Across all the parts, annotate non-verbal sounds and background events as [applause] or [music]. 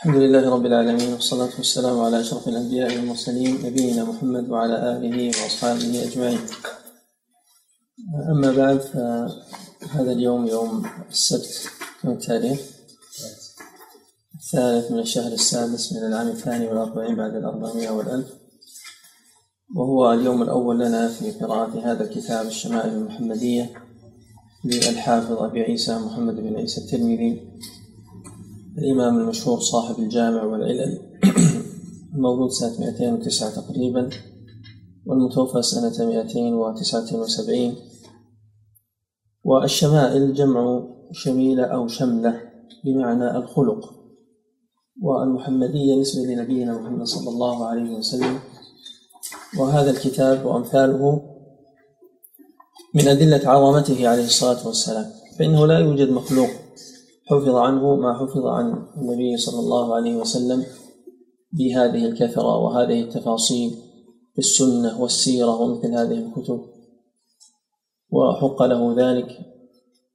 الحمد لله رب العالمين والصلاة والسلام على أشرف الأنبياء والمرسلين نبينا محمد وعلى آله وأصحابه أجمعين أما بعد فهذا اليوم يوم السبت كم التاريخ؟ الثالث من الشهر السادس من العام الثاني والأربعين بعد الأربعمائة والألف وهو اليوم الأول لنا في قراءة هذا الكتاب الشمائل المحمدية للحافظ أبي عيسى محمد بن عيسى الترمذي الإمام المشهور صاحب الجامع والعلل المولود سنة 209 تقريبا والمتوفى سنة 279 والشمائل جمع شميلة أو شملة بمعنى الخلق والمحمدية نسبة لنبينا محمد صلى الله عليه وسلم. وهذا الكتاب وأمثاله من أدلة عظمته عليه الصلاة والسلام فإنه لا يوجد مخلوق حفظ عنه ما حفظ عن النبي صلى الله عليه وسلم بهذه الكثرة وهذه التفاصيل في السنة والسيرة ومثل هذه الكتب. وحق له ذلك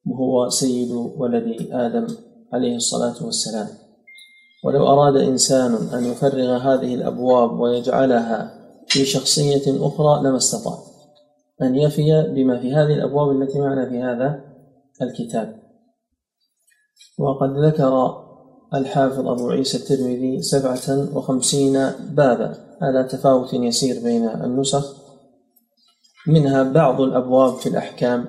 وهو سيد ولد آدم عليه الصلاة والسلام. ولو أراد إنسان أن يفرغ هذه الأبواب ويجعلها في شخصية أخرى لما استطاع. أن يفي بما في هذه الأبواب التي معنا في هذا الكتاب. وقد ذكر الحافظ أبو عيسى الترمذي سبعة وخمسين بابا. على تفاوت يسير بين النسخ. منها بعض الأبواب في الأحكام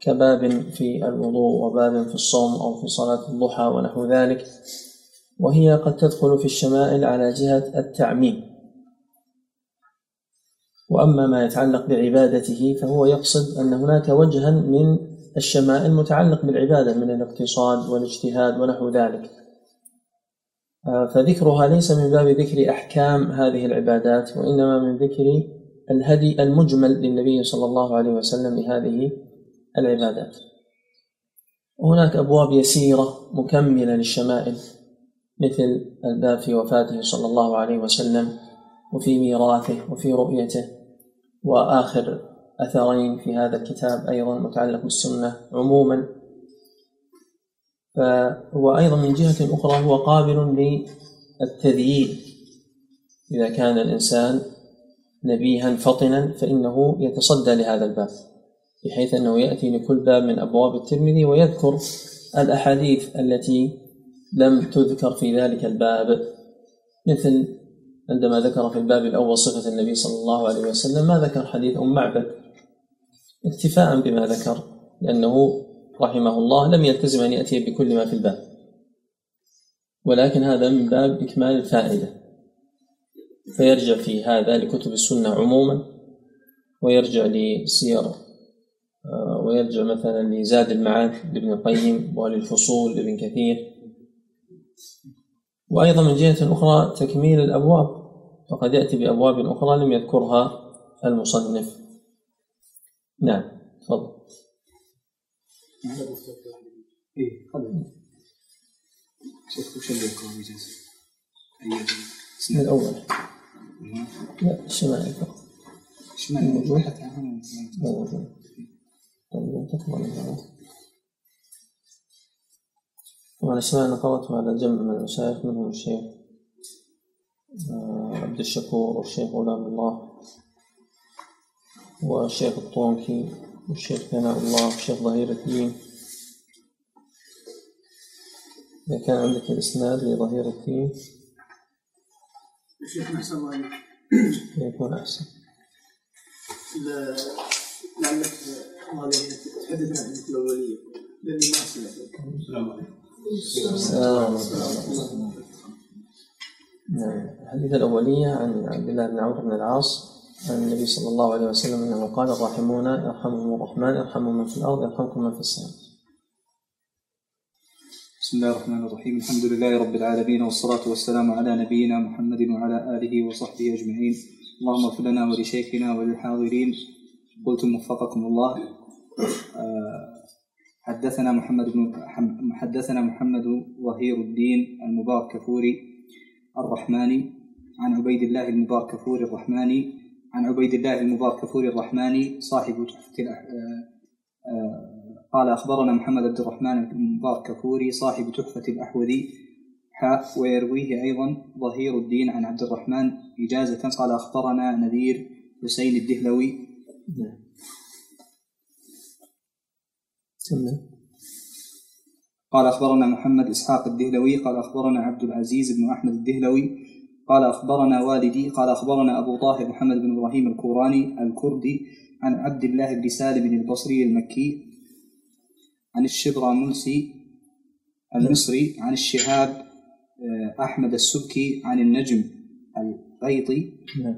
كباب في الوضوء وباب في الصوم أو في صلاة الضحى ونحو ذلك. وهي قد تدخل في الشمائل على جهة التعميم. وأما ما يتعلق بعبادته فهو يقصد أن هناك وجها من الشمائل متعلق بالعبادة من الاقتصاد والاجتهاد ونحو ذلك. آه، فذكرها ليس من باب ذكر أحكام هذه العبادات وإنما من ذكر الهدي المجمل للنبي صلى الله عليه وسلم لهذه العبادات. وهناك أبواب يسيرة مكملة للشمائل مثل الباب في وفاته صلى الله عليه وسلم وفي ميراثه وفي رؤيته وآخر أثرين في هذا الكتاب أيضا متعلق بالسنة عموما. فهو أيضا من جهة أخرى هو قابل للتذييل. إذا كان الإنسان نبيها فطنا فإنه يتصدى لهذا الباب بحيث أنه يأتي لكل باب من أبواب الترمذي ويذكر الأحاديث التي لم تذكر في ذلك الباب. مثل عندما ذكر في الباب الأول صفة النبي صلى الله عليه وسلم ما ذكر حديث أم معبد؟ اكتفاء بما ذكر لأنه رحمه الله لم يلتزم أن يأتي بكل ما في الباب. ولكن هذا من باب إكمال الفائدة. فيرجع في هذا لكتب السنة عموما ويرجع لسير آه، ويرجع مثلا لزاد المعاد لابن القيم وللفصول لابن كثير. وأيضا من جهة أخرى تكميل الأبواب فقد يأتي بأبواب أخرى لم يذكرها المصنف. نعم تفضل. شيخ الأول. لا الشمائل فقط الشمائل موجود موجود طيب تفضل طبعا الشمائل نقلته على جمع من المشايخ منهم الشيخ آه، عبد الشكور والشيخ غلام الله. والشيخ الطونكي والشيخ ثناء الله والشيخ ظهير الدين. إذا كان عندك الإسناد لظهير الدين. الشيخ أحسن الله عليك يكون أحسن. لعلك تحدثنا عن الأولية لأني ما سمعت. السلام عليكم. السلام نعم. الحديث الأولية عن عبد الله بن عمرو بن العاص. عن النبي صلى الله عليه وسلم أنه قال الراحمون يرحمهم الرحمن يرحم من في الأرض يرحمكم من في السماء. بسم الله الرحمن الرحيم. الحمد لله رب العالمين والصلاة والسلام على نبينا محمد وعلى آله وصحبه أجمعين. اللهم اغفر لنا ولشيخنا وللحاضرين. قلتم وفقكم الله. آه، حدثنا محمد بن حدثنا محمد ظهير الدين المبارك كفوري الرحماني عن عبيد الله المبارك كفوري الرحماني عن عبيد الله المبارك كفور الرحماني صاحب تحفة آه، آه، قال أخبرنا محمد عبد الرحمن المبارك كفوري صاحب تحفة الأحوذي حاء ويرويه أيضا ظهير الدين عن عبد الرحمن إجازة قال أخبرنا نذير حسين الدهلوي. نعم. قال أخبرنا محمد إسحاق الدهلوي قال أخبرنا عبد العزيز بن أحمد الدهلوي قال أخبرنا والدي قال أخبرنا أبو طاهر محمد بن إبراهيم الكوراني الكردي عن عبد الله بن سالم البصري المكي عن الشبراملسي المصري عن الشهاب آه، أحمد السبكي عن النجم القيطي نعم.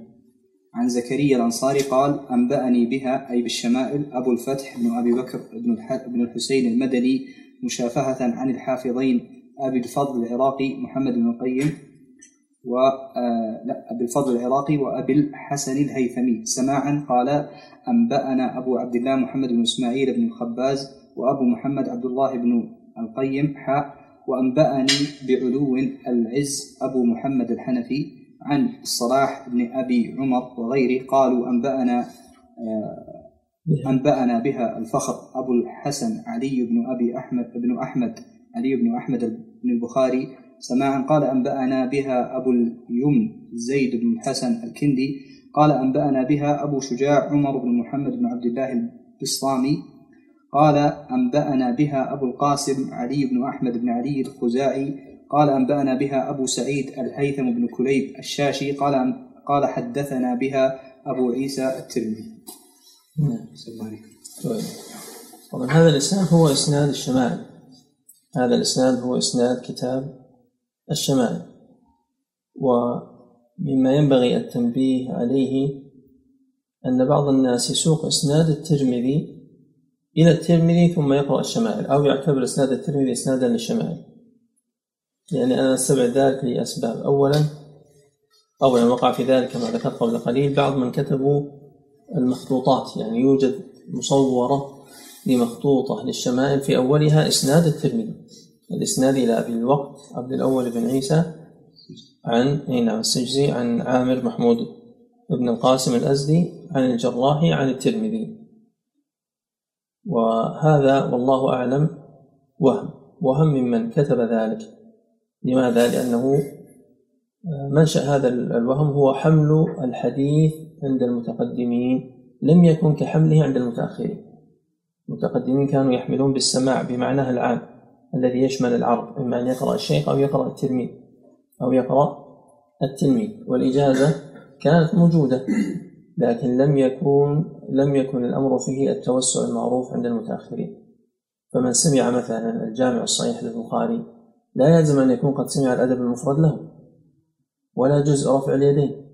عن زكريا الأنصاري قال أنبأني بها أي بالشمائل أبو الفتح بن أبي بكر بن بن الحسين المدني مشافهة عن الحافظين أبي الفضل العراقي محمد بن القيم و آه، لا أبي الفضل العراقي وأبي الحسن الهيثمي سماعا قال أنبأنا أبو عبد الله محمد بن إسماعيل بن الخباز وأبو محمد عبد الله بن القيم حاء وأنبأني بعلو العز أبو محمد الحنفي عن الصلاح بن أبي عمر وغيره قالوا أنبأنا آه، بها. أنبأنا بها الفخر أبو الحسن علي بن أبي أحمد بن أحمد علي بن أحمد بن البخاري سماعا. قال أنبأنا بها أبو اليمن زيد بن الحسن الكندي. قال أنبأنا بها أبو شجاع عمر بن محمد بن عبد الله البسطامي. قال أنبأنا بها أبو القاسم علي بن أحمد بن علي الخزاعي. قال أنبأنا بها أبو سعيد الهيثم بن كليب الشاشي. قال قال حدثنا بها أبو عيسى الترمذي. نعم طبعا هذا الإسناد هو إسناد الشمائل. هذا الإسناد هو إسناد كتاب الشمائل ومما ينبغي التنبيه عليه أن بعض الناس يسوق إسناد الترمذي إلى الترمذي ثم يقرأ الشمائل أو يعتبر إسناد الترمذي إسنادا للشمائل. يعني أنا أستبعد ذلك لأسباب. أولا أولا وقع في ذلك كما ذكرت قبل قليل بعض من كتبوا المخطوطات يعني يوجد مصورة لمخطوطة للشمائل في أولها إسناد الترمذي. الإسناد إلى أبي الوقت عبد الأول بن عيسى عن نعم السجزي عن عامر محمود بن القاسم الأزدي عن الجراحي عن الترمذي. وهذا والله أعلم وهم وهم ممن كتب ذلك. لماذا؟ لأنه منشأ هذا الوهم هو حمل الحديث عند المتقدمين لم يكن كحمله عند المتأخرين. المتقدمين كانوا يحملون بالسماع بمعناه العام الذي يشمل العرض إما أن يقرأ الشيخ أو يقرأ التلميذ أو يقرأ التلميذ. والإجازة كانت موجودة لكن لم يكن لم يكن الأمر فيه التوسع المعروف عند المتأخرين. فمن سمع مثلا الجامع الصحيح للبخاري لا يلزم أن يكون قد سمع الأدب المفرد له ولا جزء رفع اليدين.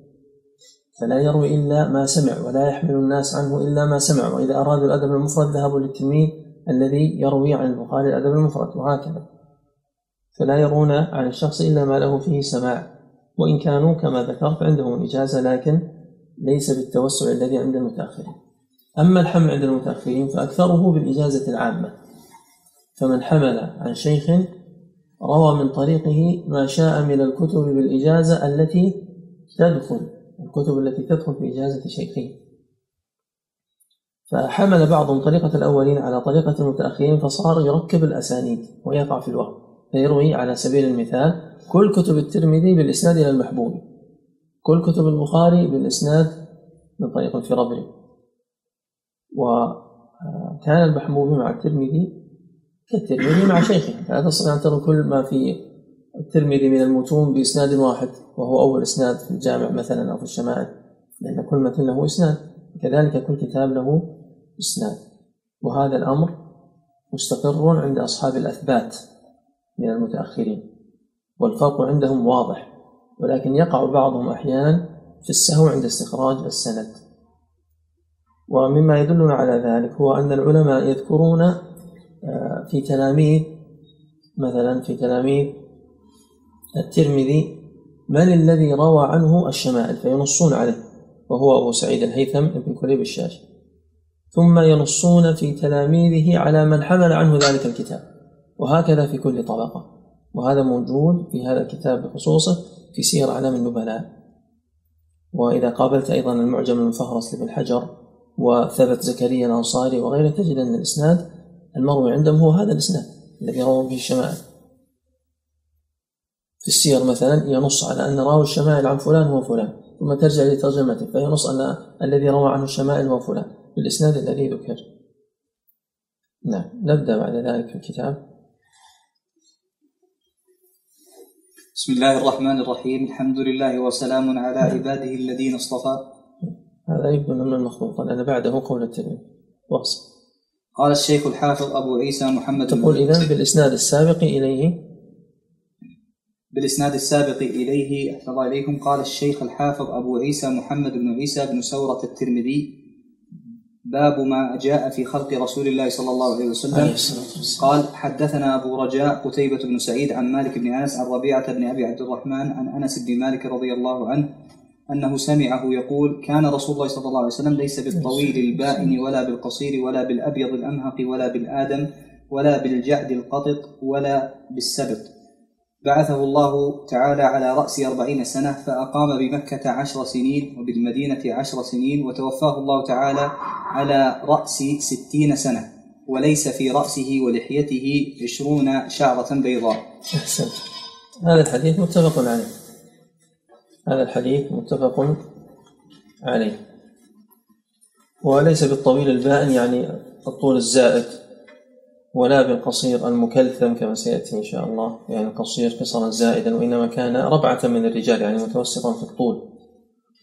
فلا يروي إلا ما سمع ولا يحمل الناس عنه إلا ما سمع. وإذا أرادوا الأدب المفرد ذهبوا للتلميذ الذي يروي عن البخاري الأدب المفرد وهكذا. فلا يرون عن الشخص إلا ما له فيه سماع. وإن كانوا كما ذكرت عندهم الإجازة لكن ليس بالتوسع الذي عند المتأخرين. أما الحمل عند المتأخرين فأكثره بالإجازة العامة. فمن حمل عن شيخ روى من طريقه ما شاء من الكتب بالإجازة التي تدخل الكتب التي تدخل في إجازة شيخه. فحمل بعضهم طريقة الأولين على طريقة المتأخرين فصار يركب الأسانيد ويقع في الوهم فيروي على سبيل المثال كل كتب الترمذي بالإسناد إلى المحبوب كل كتب البخاري بالإسناد من طريق الفربري وكان المحبوب مع الترمذي كالترمذي مع شيخه فلا تستطيع أن ترى كل ما في الترمذي من المتون بإسناد واحد وهو أول إسناد في الجامع مثلا أو في الشمائل لأن كل متن له إسناد كذلك كل كتاب له إسناد وهذا الأمر مستقر عند أصحاب الأثبات من المتأخرين والفرق عندهم واضح ولكن يقع بعضهم أحيانا في السهو عند استخراج السند. ومما يدلنا على ذلك هو أن العلماء يذكرون في تلاميذ مثلا في تلاميذ الترمذي من الذي روى عنه الشمائل؟ فينصون عليه وهو أبو سعيد الهيثم بن كليب الشاشي ثم ينصون في تلاميذه على من حمل عنه ذلك الكتاب. وهكذا في كل طبقة. وهذا موجود في هذا الكتاب بخصوصه في سير أعلام النبلاء. وإذا قابلت أيضا المعجم المفهرس لابن حجر وثبت زكريا الأنصاري وغيره تجد أن الإسناد المروي عندهم هو هذا الإسناد الذي روى به الشمائل. في السير مثلا ينص على أن راوي الشمائل عن فلان هو فلان ثم ترجع لترجمته فينص أن الذي روى عنه الشمائل هو فلان. بالإسناد الذي ذكر. نعم نبدأ بعد ذلك في الكتاب. بسم الله الرحمن الرحيم. الحمد لله وسلام على عباده الذين اصطفى. هذا يبدو من المخطوط لأن بعده قول الترمذي. واصل. قال الشيخ الحافظ أبو عيسى محمد تقول إذا بالإسناد السابق إليه؟ بالإسناد السابق إليه الله إليكم قال الشيخ الحافظ أبو عيسى محمد بن عيسى بن سورة الترمذي. باب ما جاء في خلق رسول الله صلى الله عليه وسلم. قال حدثنا أبو رجاء قتيبة بن سعيد عن مالك بن أنس عن ربيعة بن أبي عبد الرحمن عن أنس بن مالك رضي الله عنه أنه سمعه يقول كان رسول الله صلى الله عليه وسلم ليس بالطويل البائن ولا بالقصير ولا بالأبيض الأمهق ولا بالآدم ولا بالجعد القطط ولا بالسبط. بعثه الله تعالى على رأس أربعين سنة فأقام بمكة عشر سنين وبالمدينة عشر سنين وتوفاه الله تعالى على رأس ستين سنة وليس في رأسه ولحيته عشرون شعرة بيضاء. أحسنت. هذا الحديث متفق عليه. هذا الحديث متفق عليه. وليس بالطويل البائن يعني الطول الزائد. ولا بالقصير المكلثم كما سيأتي إن شاء الله. يعني القصير قصرا زائدا وإنما كان ربعة من الرجال يعني متوسطا في الطول.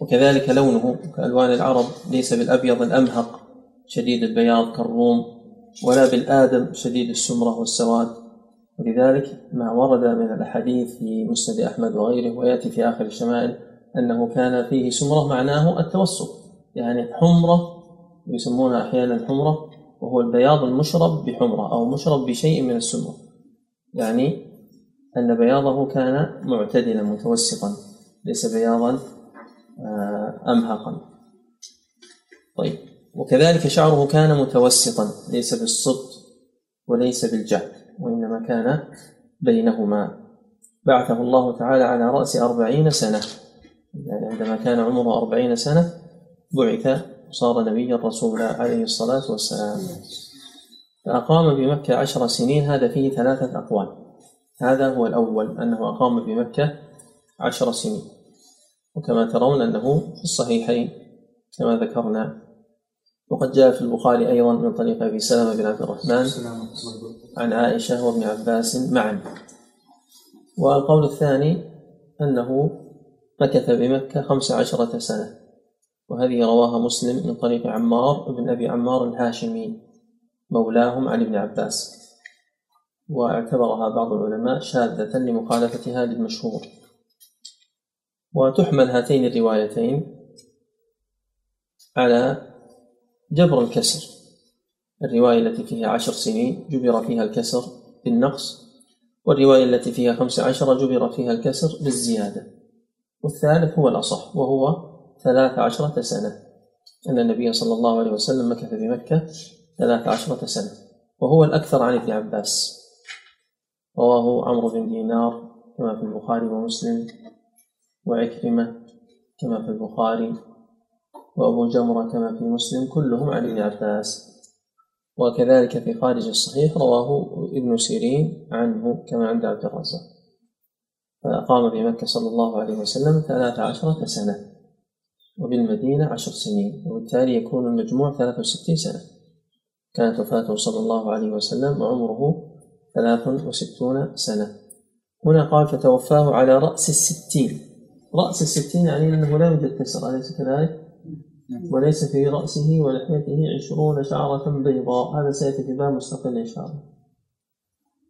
وكذلك لونه كألوان العرب ليس بالأبيض الأمهق شديد البياض كالروم ولا بالآدم شديد السمرة والسواد. ولذلك ما ورد من الأحاديث في مسند أحمد وغيره ويأتي في آخر الشمائل أنه كان فيه سمرة معناه التوسط. يعني حمرة يسمونها أحيانا حمرة وهو البياض المشرب بحمرة أو مشرب بشيء من السمرة يعني أن بياضه كان معتدلا متوسطا. ليس بياضا آه، أمهقا طيب. وكذلك شعره كان متوسطا ليس بالصبط وليس بالجعد وإنما كان بينهما. بعثه الله تعالى على رأس أربعين سنة. يعني عندما كان عمره أربعين سنة بعث وصار نبيا رسولا عليه الصلاة والسلام. فأقام بمكة عشر سنين هذا فيه ثلاثة أقوال. هذا هو الأول أنه أقام بمكة عشر سنين. وكما ترون أنه في الصحيحين كما ذكرنا. وقد جاء في البخاري أيضا من طريق أبي سلمة بن عبد الرحمن عن عائشة وابن عباس معا. والقول الثاني أنه مكث بمكة خمس عشرة سنة. وهذه رواها مسلم من طريق عمار بن أبي عمار الهاشمي مولاهم عن ابن عباس. واعتبرها بعض العلماء شاذة لمخالفتها للمشهور. وتحمل هاتين الروايتين على جبر الكسر. الرواية التي فيها عشر سنين جبر فيها الكسر بالنقص والرواية التي فيها خمس عشر جبر فيها الكسر بالزيادة. والثالث هو الأصح وهو ثلاث عشرة سنة. أن النبي صلى الله عليه وسلم مكث بمكة ثلاث عشرة سنة. وهو الأكثر عن ابن عباس. رواه عمرو بن دينار كما في البخاري ومسلم وعكرمة كما في البخاري وأبو جمرة كما في مسلم كلهم عن ابن عباس. وكذلك في خارج الصحيح رواه ابن سيرين عنه كما عند عبد الرزاق. فأقام بمكة صلى الله عليه وسلم ثلاث عشرة سنة. وبالمدينة عشر سنين وبالتالي يكون المجموع ثلاثة وستين سنة. كانت وفاته صلى الله عليه وسلم وعمره ثلاث وستون سنة. هنا قال فتوفاه على رأس الستين. رأس الستين يعني أنه لا يوجد كسر أليس كذلك؟ وليس في رأسه ولحيته عشرون شعرة بيضاء. هذا سيأتي في باب مستقل إن شاء الله.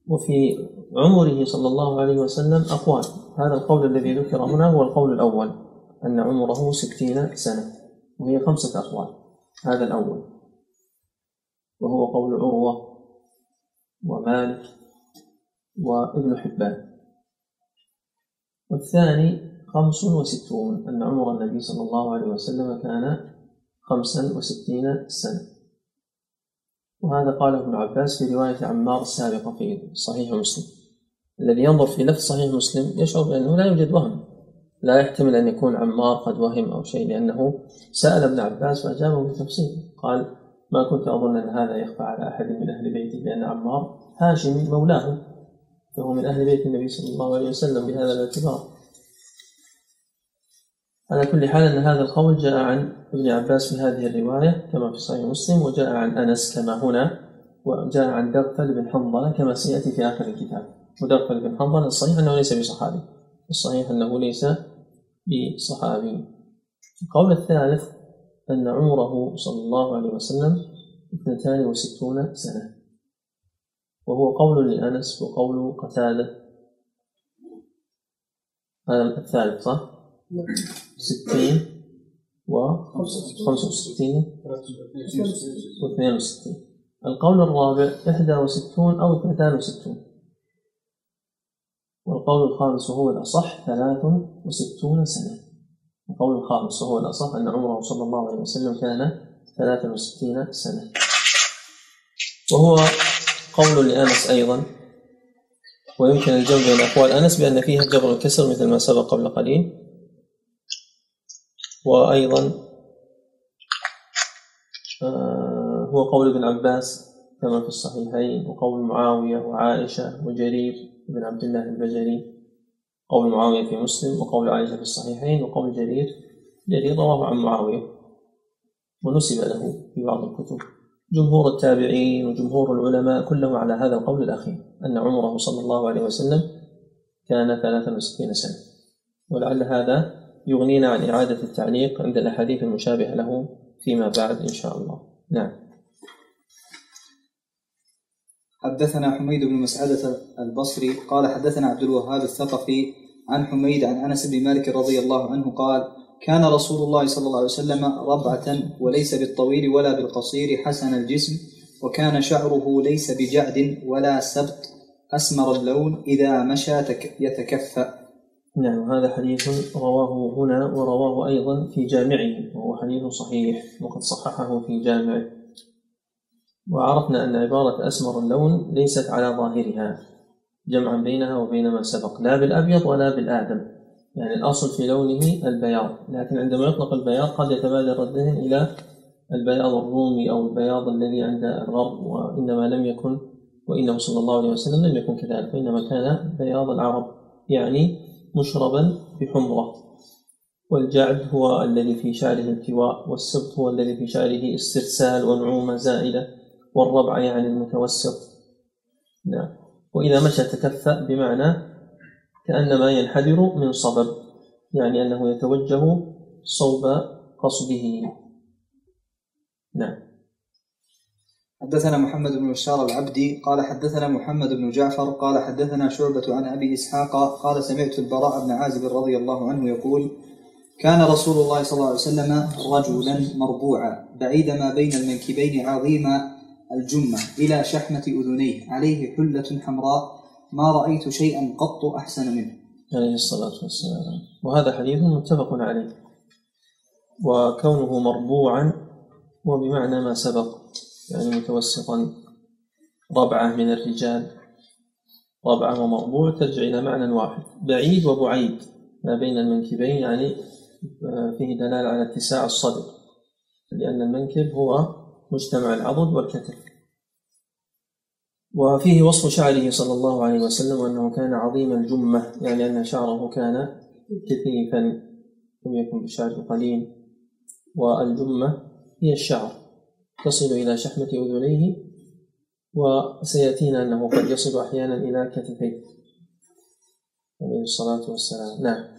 وفي عمره صلى الله عليه وسلم أقوال. هذا القول الذي ذكر هنا هو القول الأول. أن عمره ستين سنة وهي خمسة أقوال هذا الأول. وهو قول عروة ومالك وابن حبان. والثاني خمس وستون أن عمر النبي صلى الله عليه وسلم كان خمسا وستين سنة. وهذا قاله ابن عباس في رواية عمار السابقة في صحيح مسلم. الذي ينظر في لفظ صحيح مسلم يشعر بأنه لا يوجد وهم. لا يحتمل أن يكون عمار قد وهم أو شيء لأنه سأل ابن عباس فأجابه بتفصيل. قال ما كنت أظن أن هذا يخفى على أحد من أهل بيتي لأن عمار هاشمي مولاه فهو من أهل بيت النبي صلى الله عليه وسلم بهذا الاعتبار. على كل حال أن هذا القول جاء عن ابن عباس في هذه الرواية كما في صحيح مسلم وجاء عن أنس كما هنا وجاء عن دغفل بن حنظلة كما سيأتي في آخر الكتاب. ودغفل بن حنظلة الصحيح أنه ليس بصحابي الصحيح أنه ليس بصحابي القول الثالث أن عمره صلى الله عليه وسلم اثنتان وستون سنة. وهو قول لأنس وقول قتادة. هذا الثالث صح؟ ستين وخمسة وستين واثنين وستين. القول الرابع إحدى وستون أو اثنتان وستون. والقول الخامس وهو الأصح ثلاث وستون سنة. القول الخامس وهو الأصح أن عمره صلى الله عليه وسلم كان ثلاثا وستين سنة. وهو قول لأنس أيضا ويمكن الجمع بين أقوال أنس بأن فيها جبر الكسر مثل ما سبق قبل قليل. وأيضا آه، هو قول ابن عباس كما في الصحيحين وقول معاوية وعائشة وجرير. بن عبد الله البجلي قول معاوية في مسلم وقول عائشة في الصحيحين وقول جرير. جرير رواه عن معاوية ونسب له في بعض الكتب. جمهور التابعين وجمهور العلماء كلهم على هذا القول الأخير أن عمره صلى الله عليه وسلم كان 63 سنة. ولعل هذا يغنينا عن إعادة التعليق عند الأحاديث المشابهة له فيما بعد إن شاء الله. نعم. حدثنا حميد بن مسعدة البصري قال حدثنا عبد الوهاب الثقفي عن حميد عن أنس بن مالك رضي الله عنه قال كان رسول الله صلى الله عليه وسلم ربعة وليس بالطويل ولا بالقصير حسن الجسم وكان شعره ليس بجعد ولا سبط أسمر اللون إذا مشى يتكفأ. نعم هذا حديث رواه هنا ورواه أيضا في جامعه وهو حديث صحيح وقد صححه في جامعه. وعرفنا أن عبارة أسمر اللون ليست على ظاهرها جمعا بينها وبين ما سبق لا بالأبيض ولا بالآدم يعني الأصل في لونه البياض لكن عندما يطلق البياض قد يتبادر الذهن إلى البياض الرومي أو البياض الذي عند الغرب وإنما لم يكن وإنه صلى الله عليه وسلم لم يكن كذلك وإنما كان بياض العرب يعني مشربا بحمرة. والجعد هو الذي في شعره التواء والسبط هو الذي في شعره استرسال ونعومة زائدة والربع يعني المتوسط. نعم. وإذا مشى تكفأ بمعنى كأنما ينحدر من صبب يعني أنه يتوجه صوب قصده. نعم. حدثنا محمد بن بشار العبدي قال حدثنا محمد بن جعفر قال حدثنا شعبة عن أبي إسحاق قال سمعت البراء بن عازب رضي الله عنه يقول كان رسول الله صلى الله عليه وسلم رجلا مربوعا بعيد ما بين المنكبين عظيم الجمة إلى شحمة أذنيه. عليه حلة حمراء. ما رأيت شيئا قط أحسن منه. عليه الصلاة والسلام. وهذا حديث متفق عليه. وكونه مربوعا هو بمعنى ما سبق. يعني متوسطا. ربعة من الرجال. ربعة ومربوع ترجع إلى معنى واحد. بعيد وبعيد. ما بين المنكبين يعني آه، فيه دلالة على اتساع الصدر. لأن المنكب هو مجتمع العضد والكتف. وفيه وصف شعره صلى الله عليه وسلم أنه كان عظيم الجمة يعني أن شعره كان كثيفا لم يكن بشعر قليل. والجمة هي الشعر تصل إلى شحمة أذنيه وسيأتينا أنه قد يصل أحيانا إلى كتفيه. عليه الصلاة والسلام. نعم.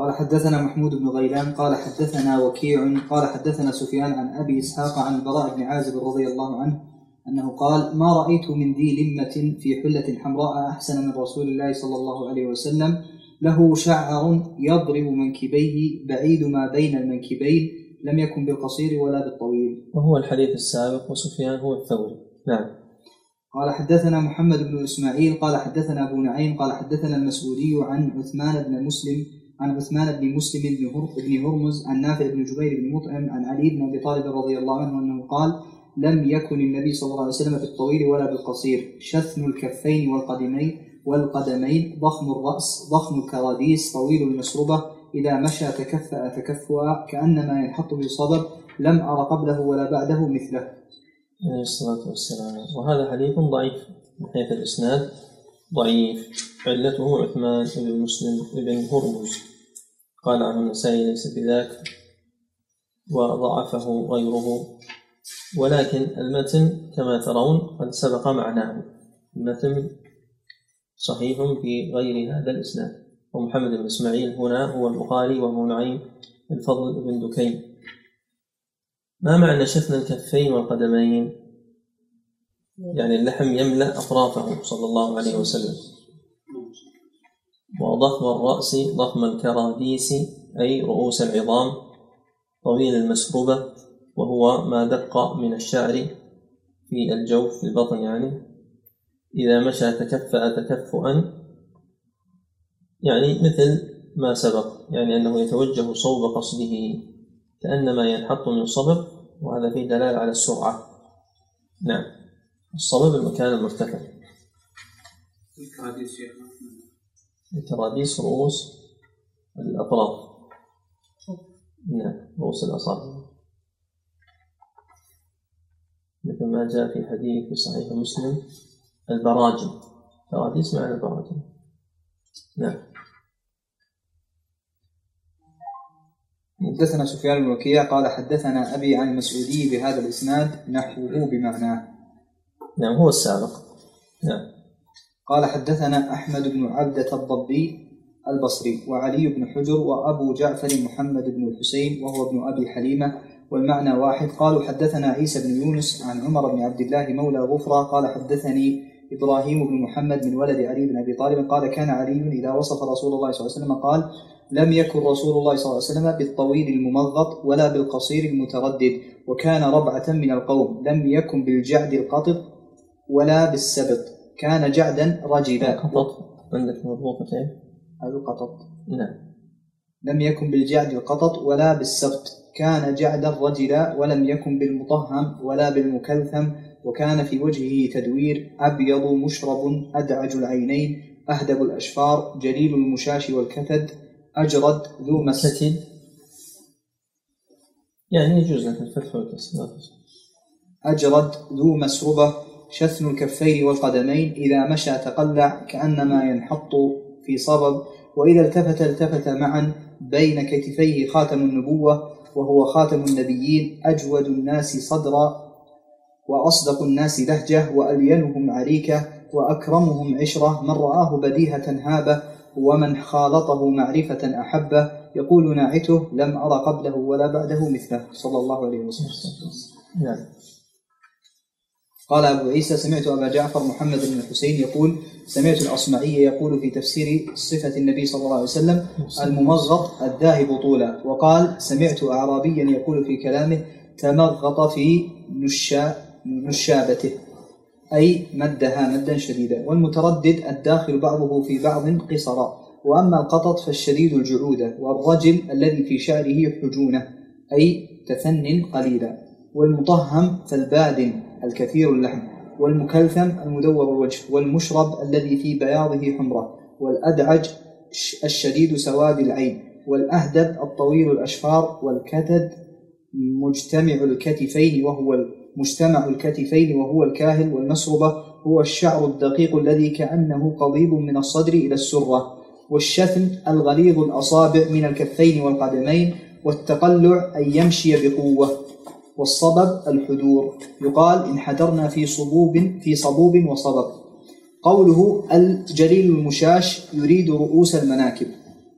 قال حدثنا محمود بن غيلان قال حدثنا وكيع قال حدثنا سفيان عن أبي إسحاق عن البراء بن عازب رضي الله عنه أنه قال ما رأيت من ذي لمة في حلة حمراء أحسن من رسول الله صلى الله عليه وسلم له شعر يضرب منكبيه بعيد ما بين المنكبين لم يكن بالقصير ولا بالطويل. وهو الحديث السابق وسفيان هو الثوري. نعم. قال حدثنا محمد بن إسماعيل قال حدثنا أبو نعيم قال حدثنا المسعودي عن عثمان بن مسلم عن عثمان بن مسلم بن هرمز عن نافع بن جبير بن مطعم عن علي بن أبي طالب رضي الله عنه أنه قال لم يكن النبي صلى الله عليه وسلم بالطويل ولا بالقصير. شثم الكفين والقدمين والقدمين ضخم الرأس ضخم الكراديس طويل المسربة. إذا مشى تكفأ تكفؤا. كأنما ينحط بصبر لم أر قبله ولا بعده مثله. عليه الصلاة والسلام. وهذا حديث ضعيف من حيث الإسناد. ضعيف. علته عثمان بن مسلم بن هرمز. قال عنه النسائي ليس بذاك وضعفه غيره. ولكن المتن كما ترون قد سبق معناه. المتن صحيح في غير هذا الإسناد. ومحمد بن إسماعيل هنا هو البخاري وهو نعيم الفضل بن دكين. ما معنى شفن الكفين والقدمين؟ يعني اللحم يملأ أطرافه صلى الله عليه وسلم. وضخم الرأس ضخم الكراديس أي رؤوس العظام طويل المسبوبة وهو ما دق من الشعر في الجوف في البطن يعني. إذا مشى تكفأ تكفؤا يعني مثل ما سبق يعني أنه يتوجه صوب قصده كأنما ينحط من صبب وهذا فيه دلالة على السرعة. نعم. الصبب المكان المرتفع. الكراديس رؤوس الأطراف نعم رؤوس الأصابع مثل ما جاء في حديث في صحيح مسلم البراجم كراديس معنى البراجم نعم حدثنا سفيان بن وكيع قال حدثنا أبي عن المسعودي بهذا الإسناد نحوه بمعناه. نعم هو السابق. نعم. قال حدثنا أحمد بن عبدة الضبي البصري وعلي بن حجر وأبو جعفر محمد بن الحسين وهو ابن أبي حليمة والمعنى واحد. قالوا حدثنا عيسى بن يونس عن عمر بن عبد الله مولى غفرة. قال حدثني إبراهيم بن محمد من ولد علي بن أبي طالب قال كان علي إذا وصف رسول الله صلى الله عليه وسلم قال لم يكن رسول الله صلى الله عليه وسلم بالطويل الممغط ولا بالقصير المتردد وكان ربعة من القوم. لم يكن بالجعد القطط ولا بالسبط. كان جعدا رجلا القطط عندك مضبوطتين القطط نعم. لم يكن بالجعد القطط ولا بالسبط كان جعدا رجلا ولم يكن بالمطهم ولا بالمكلثم وكان في وجهه تدوير أبيض مشرب أدعج العينين أهدب الأشفار جليل المشاش والكتد أجرد ذو مسجد يعني يجوز لك الفتح والكسر أجرد ذو مسربة. شثن الكفين والقدمين إذا مشى تقلع كأنما ينحط في صبب وإذا التفت التفت معا بين كتفيه خاتم النبوة وهو خاتم النبيين أجود الناس صدرا وأصدق الناس لهجة وألينهم عريكة وأكرمهم عشرة من رآه بديهة هابة ومن خالطه معرفة أحبة يقول ناعته لم أرى قبله ولا بعده مثله. صلى الله عليه وسلم. نعم. قال أبو عيسى سمعت أبا جعفر محمد بن الحسين يقول سمعت الأصمعي يقول في تفسير صفة النبي صلى الله عليه وسلم الممغط الذاهب طولا وقال سمعت أعرابيا يقول في كلامه تمغط في نشا نشابته. أي مدها مدا شديدا. والمتردد الداخل بعضه في بعض قصرا. وأما القطط فالشديد الجعودة. والرجل الذي في شعره حجونة. أي تثن قليلا. والمطهم فالبادن. الكثير اللحم والمكلثم المدور الوجه والمشرب الذي في بياضه حمرة والأدعج الشديد سواد العين والأهدب الطويل الأشفار والكتد مجتمع الكتفين وهو مجتمع الكتفين وهو الكاهل والمسربة هو الشعر الدقيق الذي كأنه قضيب من الصدر إلى السرة والشثن الغليظ الأصابع من الكفين والقدمين والتقلع أن يمشي بقوة. والصبب الحدور. يقال إن حدرنا في صبوب في صبوب وصبب. قوله الجليل المشاش يريد رؤوس المناكب.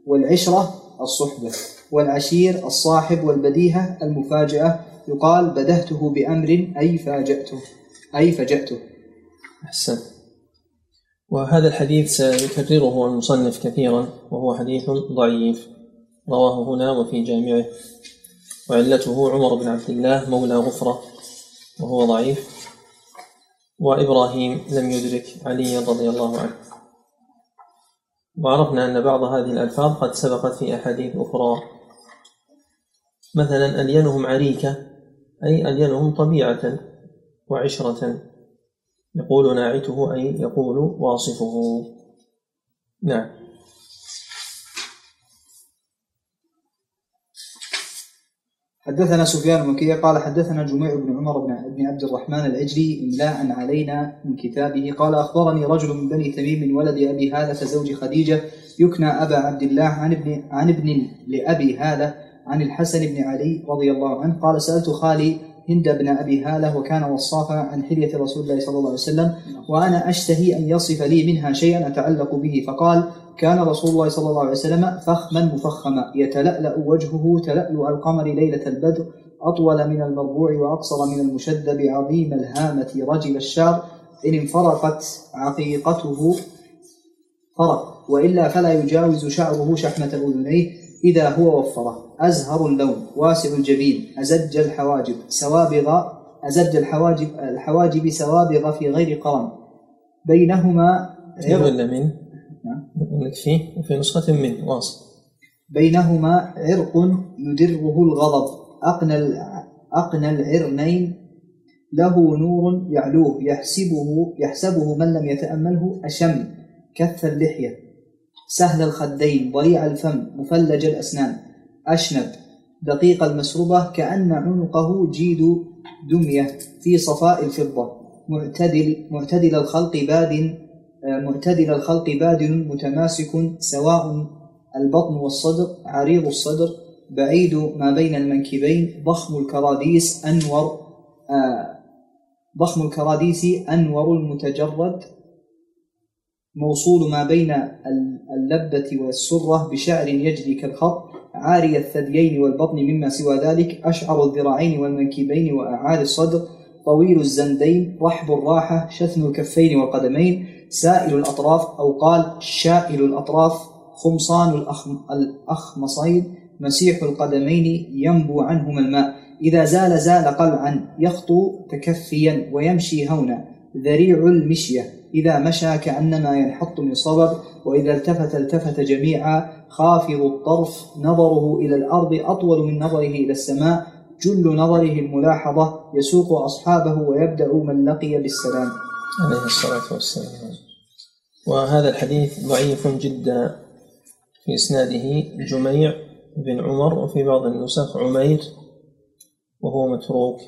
والعشرة الصحبة. والعشير الصاحب والبديهة المفاجأة يقال بدهته بأمر أي فاجأته. أي فجأته أحسن. وهذا الحديث سيكرره المصنف كثيرا وهو حديث ضعيف. رواه هنا وفي جامعه. وعلته عمر بن عبد الله مولى غفرة وهو ضعيف. وإبراهيم لم يدرك علي رضي الله عنه. وعرفنا أن بعض هذه الألفاظ قد سبقت في أحاديث أخرى. مثلا ألينهم عريكة أي ألينهم طبيعة وعشرة. يقول ناعته أي يقول واصفه. نعم. حدثنا سفيان المكي قال حدثنا جميع بن عمر بن عبد الرحمن العجلي إملاء علينا من كتابه. قال أخبرني رجل من بني تميم من ولد أبي هالة زوج خديجة يكنى أبا عبد الله عن ابن عن ابن لأبي هالة عن الحسن بن علي رضي الله عنه قال سألت خالي هند بن أبي هالة وكان وصافا عن حلية رسول الله صلى الله عليه وسلم وأنا أشتهي أن يصف لي منها شيئا أتعلق به. فقال كان رسول الله صلى الله عليه وسلم فخما مفخما يتلألأ وجهه تلألؤ القمر ليلة البدر أطول من المربوع وأقصر من المشدب عظيم الهامة رجل الشعر إن انفرقت عقيقته فرق وإلا فلا يجاوز شعره شحمة أذنيه إذا هو وفره أزهر اللون واسع الجبين أزج الحواجب سوابغ أزج الحواجب الحواجب سوابغ في غير قرن بينهما ولا من؟ لك فيه وفي نسخة من واصل. بينهما عرق يدره الغضب. أقنى أقنى العرنين له نور يعلوه. يحسبه يحسبه من لم يتأمله أشم. كث اللحية. سهل الخدين. ضريع الفم. مفلج الأسنان. أشنب. دقيق المسربة كأن عنقه جيد دمية في صفاء الفضة. معتدل معتدل الخلق باد معتدل الخلق بادن متماسك سواء البطن والصدر عريض الصدر بعيد ما بين المنكبين ضخم الكراديس أنور آه، ضخم الكراديس أنور المتجرد موصول ما بين ال- اللبة والسرة بشعر يجري كالخط عاري الثديين والبطن مما سوى ذلك أشعر الذراعين والمنكبين وأعالي الصدر طويل الزندين رحب الراحة شثن الكفين والقدمين سائل الأطراف أو قال شائل الأطراف خمصان الأخم الأخمصين مسيح القدمين ينبو عنهما الماء. إذا زال زال قلعا يخطو تكفيا ويمشي هونا. ذريع المشية. إذا مشى كأنما ينحط من صبر وإذا التفت التفت جميعا. خافض الطرف نظره إلى الأرض أطول من نظره إلى السماء. جل نظره الملاحظة يسوق أصحابه ويبدأ من لقي بالسلام. عليه الصلاة والسلام. وهذا الحديث ضعيف جدا في إسناده. جميع بن عمر وفي بعض النسخ عمير وهو متروك.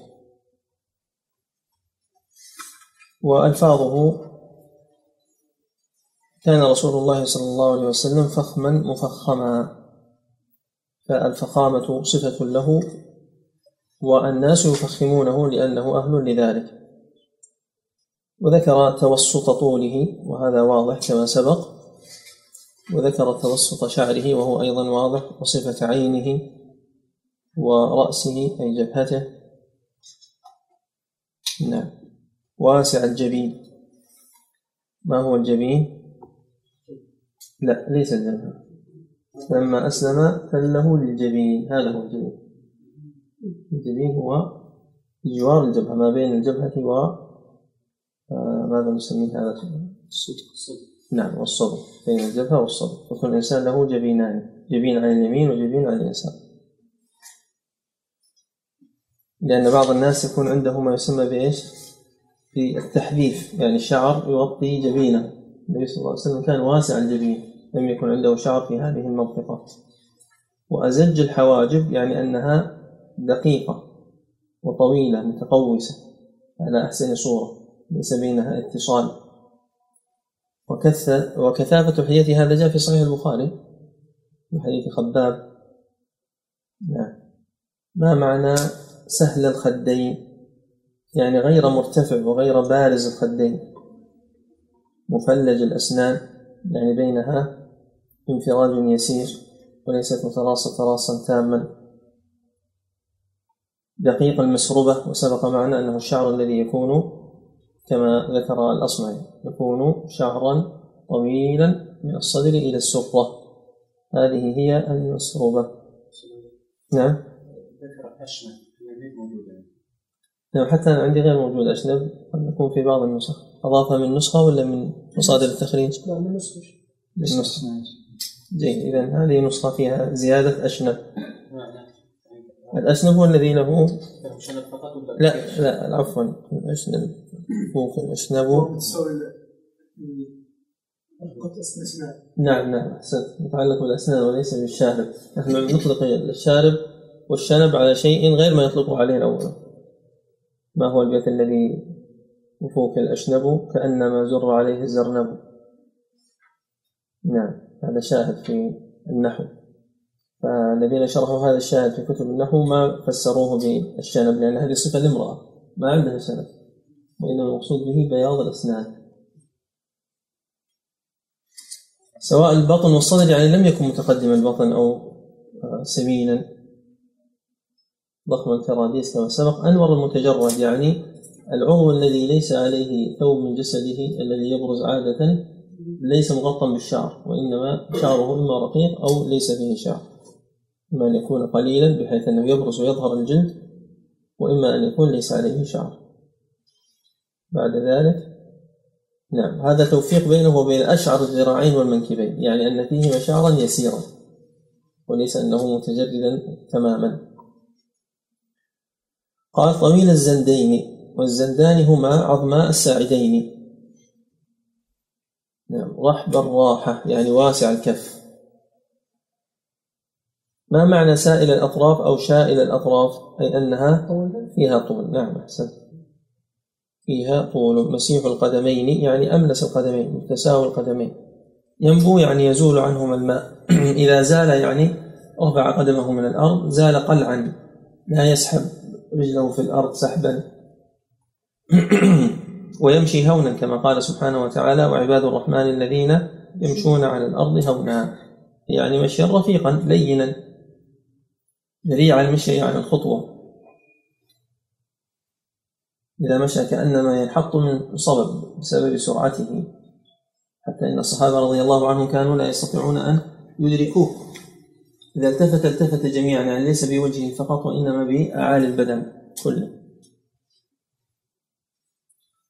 وألفاظه كان رسول الله صلى الله عليه وسلم فخما مفخما. فالفخامة صفة له والناس يفخمونه لأنه أهل لذلك. وذكر توسط طوله وهذا واضح كما سبق. وذكر توسط شعره وهو أيضا واضح وصفة عينه ورأسه أي جبهته. نعم. واسع الجبين. ما هو الجبين؟ لا ليس الجبهة لما أسلم فله للجبين. هذا هو الجبين. الجبين هو جوار الجبهة ما بين الجبهة و ماذا نسميه هذا؟ الصدق. نعم والصدر بين الجبهة والصدر فكل إنسان له جبينان. جبين عن اليمين وجبين عن اليسار. لأن بعض الناس يكون عنده ما يسمى بإيش؟ بالتحديث يعني الشعر يغطي جبينة. النبي صلى الله عليه وسلم كان واسع الجبين. لم يكن عنده شعر في هذه المنطقة. وأزج الحواجب يعني أنها دقيقة وطويلة متقوسة. على أحسن صورة. ليس بينها اتصال. وكث وكثافة حيته هذا جاء في صحيح البخاري في حديث خباب. نعم. ما معنى سهل الخدين؟ يعني غير مرتفع وغير بارز الخدين. مفلج الأسنان يعني بينها انفراج يسير وليست متراصة تراصا تاما. دقيق المسربة وسبق معنا أنه الشعر الذي يكون كما ذكر الأصمعي يكون شعرا طويلا من الصدر إلى السرة هذه هي المسروبة نعم. ذكر غير موجودة. نعم حتى أنا عندي غير موجود. أشنب قد يكون في بعض النسخ. أضافها من نسخة ولا من مصادر التخريج؟ لا من نسخة. من نسخة. جيد. إذا هذه نسخة فيها زيادة أشنب. الأشنب هو الذي له لا لا عفوا. الأشنب ممكن أسنان نعم نعم أحسنت. يتعلق بالأسنان وليس بالشارب. نحن نطلق الشارب والشنب على شيء غير ما يطلقه عليه الأول. ما هو البيت الذي وفوك الأشنب؟ كأنما زر عليه الزرنب. نعم هذا شاهد في النحو. فالذين شرحوا هذا الشاهد في كتب النحو ما فسروه بالشنب لأن هذه صفة لامرأة ما عندها شنب وإنما المقصود به بياض الأسنان. سواء البطن والصدر يعني لم يكن متقدم البطن أو سمينا. ضخم الكراديس كما سبق. أنور المتجرد يعني العضو الذي ليس عليه ثوب من جسده الذي يبرز عادة ليس مغطى بالشعر وإنما شعره إما رقيق أو ليس فيه شعر. إما أن يكون قليلا بحيث أنه يبرز ويظهر الجلد وإما أن يكون ليس عليه شعر. بعد ذلك نعم هذا توفيق بينه وبين أشعر الذراعين والمنكبين يعني أن فيه شعرا يسيرا وليس أنه متجردا تماما. قال طويل الزندين والزندان هما عظماء الساعدين. نعم رحب الراحة يعني واسع الكف. ما معنى سائل الأطراف أو شائل الأطراف؟ أي أنها فيها طول. نعم أحسن. فيها طول. مسيح القدمين يعني أملس القدمين متساوي القدمين. ينبو يعني يزول عنهما الماء. [clears throat] إذا زال يعني رفع قدمه من الأرض زال قلعا. لا يسحب رجله في الأرض سحبا. [clears throat] ويمشي هونا كما قال سبحانه وتعالى وعباد الرحمن الذين يمشون على الأرض هونا. يعني مشيا رفيقا لينا. ذريع المشي عن الخطوة. إذا مشى كأنما ينحط من صبب بسبب سرعته حتى إن الصحابة رضي الله عنهم كانوا لا يستطيعون أن يدركوه. إذا التفت التفت جميعا يعني ليس بوجهه فقط وإنما بأعالي البدن كله.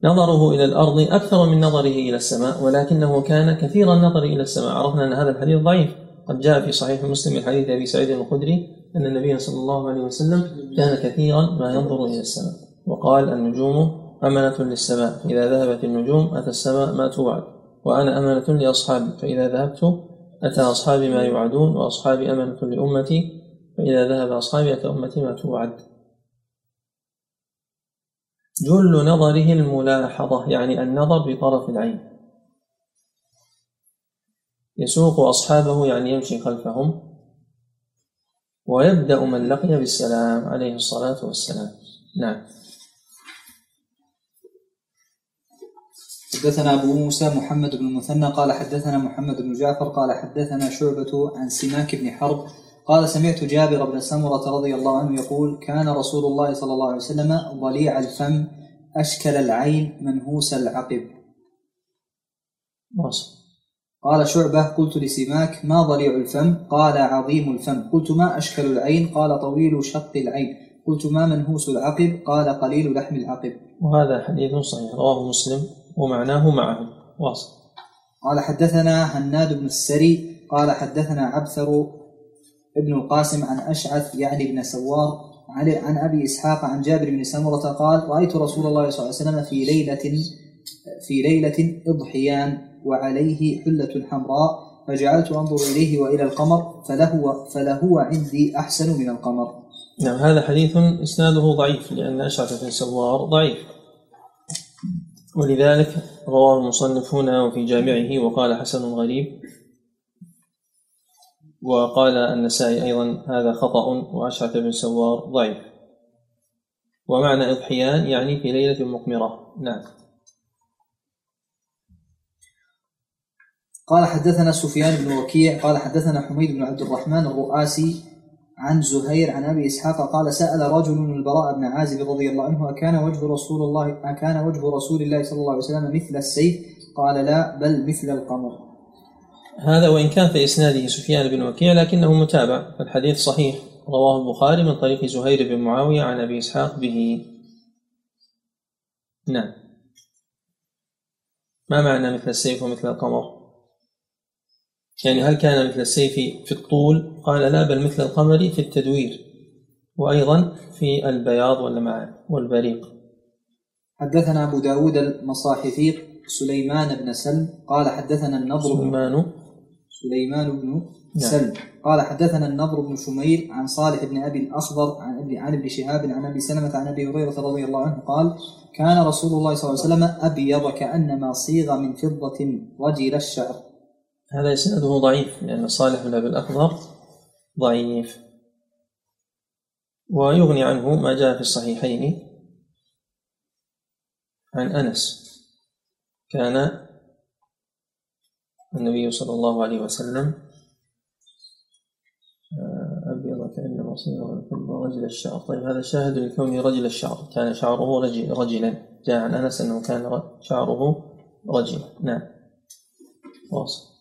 نظره إلى الأرض أكثر من نظره إلى السماء ولكنه كان كثير النظر إلى السماء. عرفنا أن هذا الحديث ضعيف. قد جاء في صحيح مسلم من حديث أبي سعيد الخدري أن النبي صلى الله عليه وسلم كان كثيرا ما ينظر إلى السماء. وقال النجوم أمنة للسماء. إذا ذهبت النجوم أتى السماء ما توعد. وأنا أمنة لأصحابي. فإذا ذهبت أتى أصحابي ما يوعدون وأصحابي أمنة لأمتي. فإذا ذهب أصحابي أتى أمتي ما توعد. جل نظره الملاحظة يعني النظر بطرف العين. يسوق أصحابه يعني يمشي خلفهم. ويبدأ من لقي بالسلام عليه الصلاة والسلام. نعم. حدثنا أبو موسى محمد بن المثنى قال حدثنا محمد بن جعفر قال حدثنا شعبة عن سماك بن حرب قال سمعت جابر بن سمرة رضي الله عنه يقول كان رسول الله صلى الله عليه وسلم ضليع الفم أشكل العين منهوس العقب. قال شعبة قلت لسماك ما ضليع الفم؟ قال عظيم الفم. قلت ما أشكل العين؟ قال طويل شق العين. قلت ما منهوس العقب؟ قال قليل لحم العقب. وهذا حديث صحيح رواه مسلم ومعناه معه. واصل. قال حدثنا هناد بن السري قال حدثنا عبثر ابن القاسم عن أشعث يعني بن سوار عن عن أبي إسحاق عن جابر بن سمرة قال رأيت رسول الله صلى الله عليه وسلم في ليلة في ليلة إضحيان وعليه حلة حمراء فجعلت أنظر إليه وإلى القمر فلهو فلهو عندي أحسن من القمر. نعم هذا حديث إسناده ضعيف لأن أشعث بن سوار ضعيف. ولذلك رواه المصنف هنا وفي جامعه وقال حسن غريب. وقال النسائي أيضا هذا خطأ وأشعث بن سوار ضعيف. ومعنى إضحيان يعني في ليلة مقمرة. نعم. قال حدثنا سفيان بن وكيع قال حدثنا حميد بن عبد الرحمن الرؤاسي عن زهير عن أبي إسحاق قال سأل رجل البراء بن عازب رضي الله عنه أكان وجه رسول الله أكان وجه رسول الله صلى الله عليه وسلم مثل السيف؟ قال لا بل مثل القمر. هذا وإن كان في إسناده سفيان بن وكيع لكنه متابع فالحديث صحيح. رواه البخاري من طريق زهير بن معاوية عن أبي إسحاق به. نعم. ما معنى مثل السيف ومثل القمر؟ يعني هل كان مثل السيف في الطول؟ قال لا بل مثل القمر في التدوير وأيضا في البياض واللمعان والبريق. حدثنا أبو داود المصاحفي سليمان بن سلم قال حدثنا النضر سليمان. سليمان بن نعم. سلم قال حدثنا النضر بن شميل عن صالح بن أبي الاخضر عن أبي عن ابن شهاب عن أبي سلمة عن أبي هريرة رضي الله عنه قال كان رسول الله صلى الله عليه وسلم أبيض كأنما صيغ من فضة رجل الشعر. هذا إسناده ضعيف لأن صالح بن أبي الأخضر ضعيف. ويغني عنه ما جاء في الصحيحين عن أنس. كان النبي صلى الله عليه وسلم آه، أبيض من فضة رجل الشعر. طيب هذا شاهد لكونه رجل الشعر. كان شعره رجل رجلا. جاء عن أنس أنه كان شعره رجلا. نعم. واصل.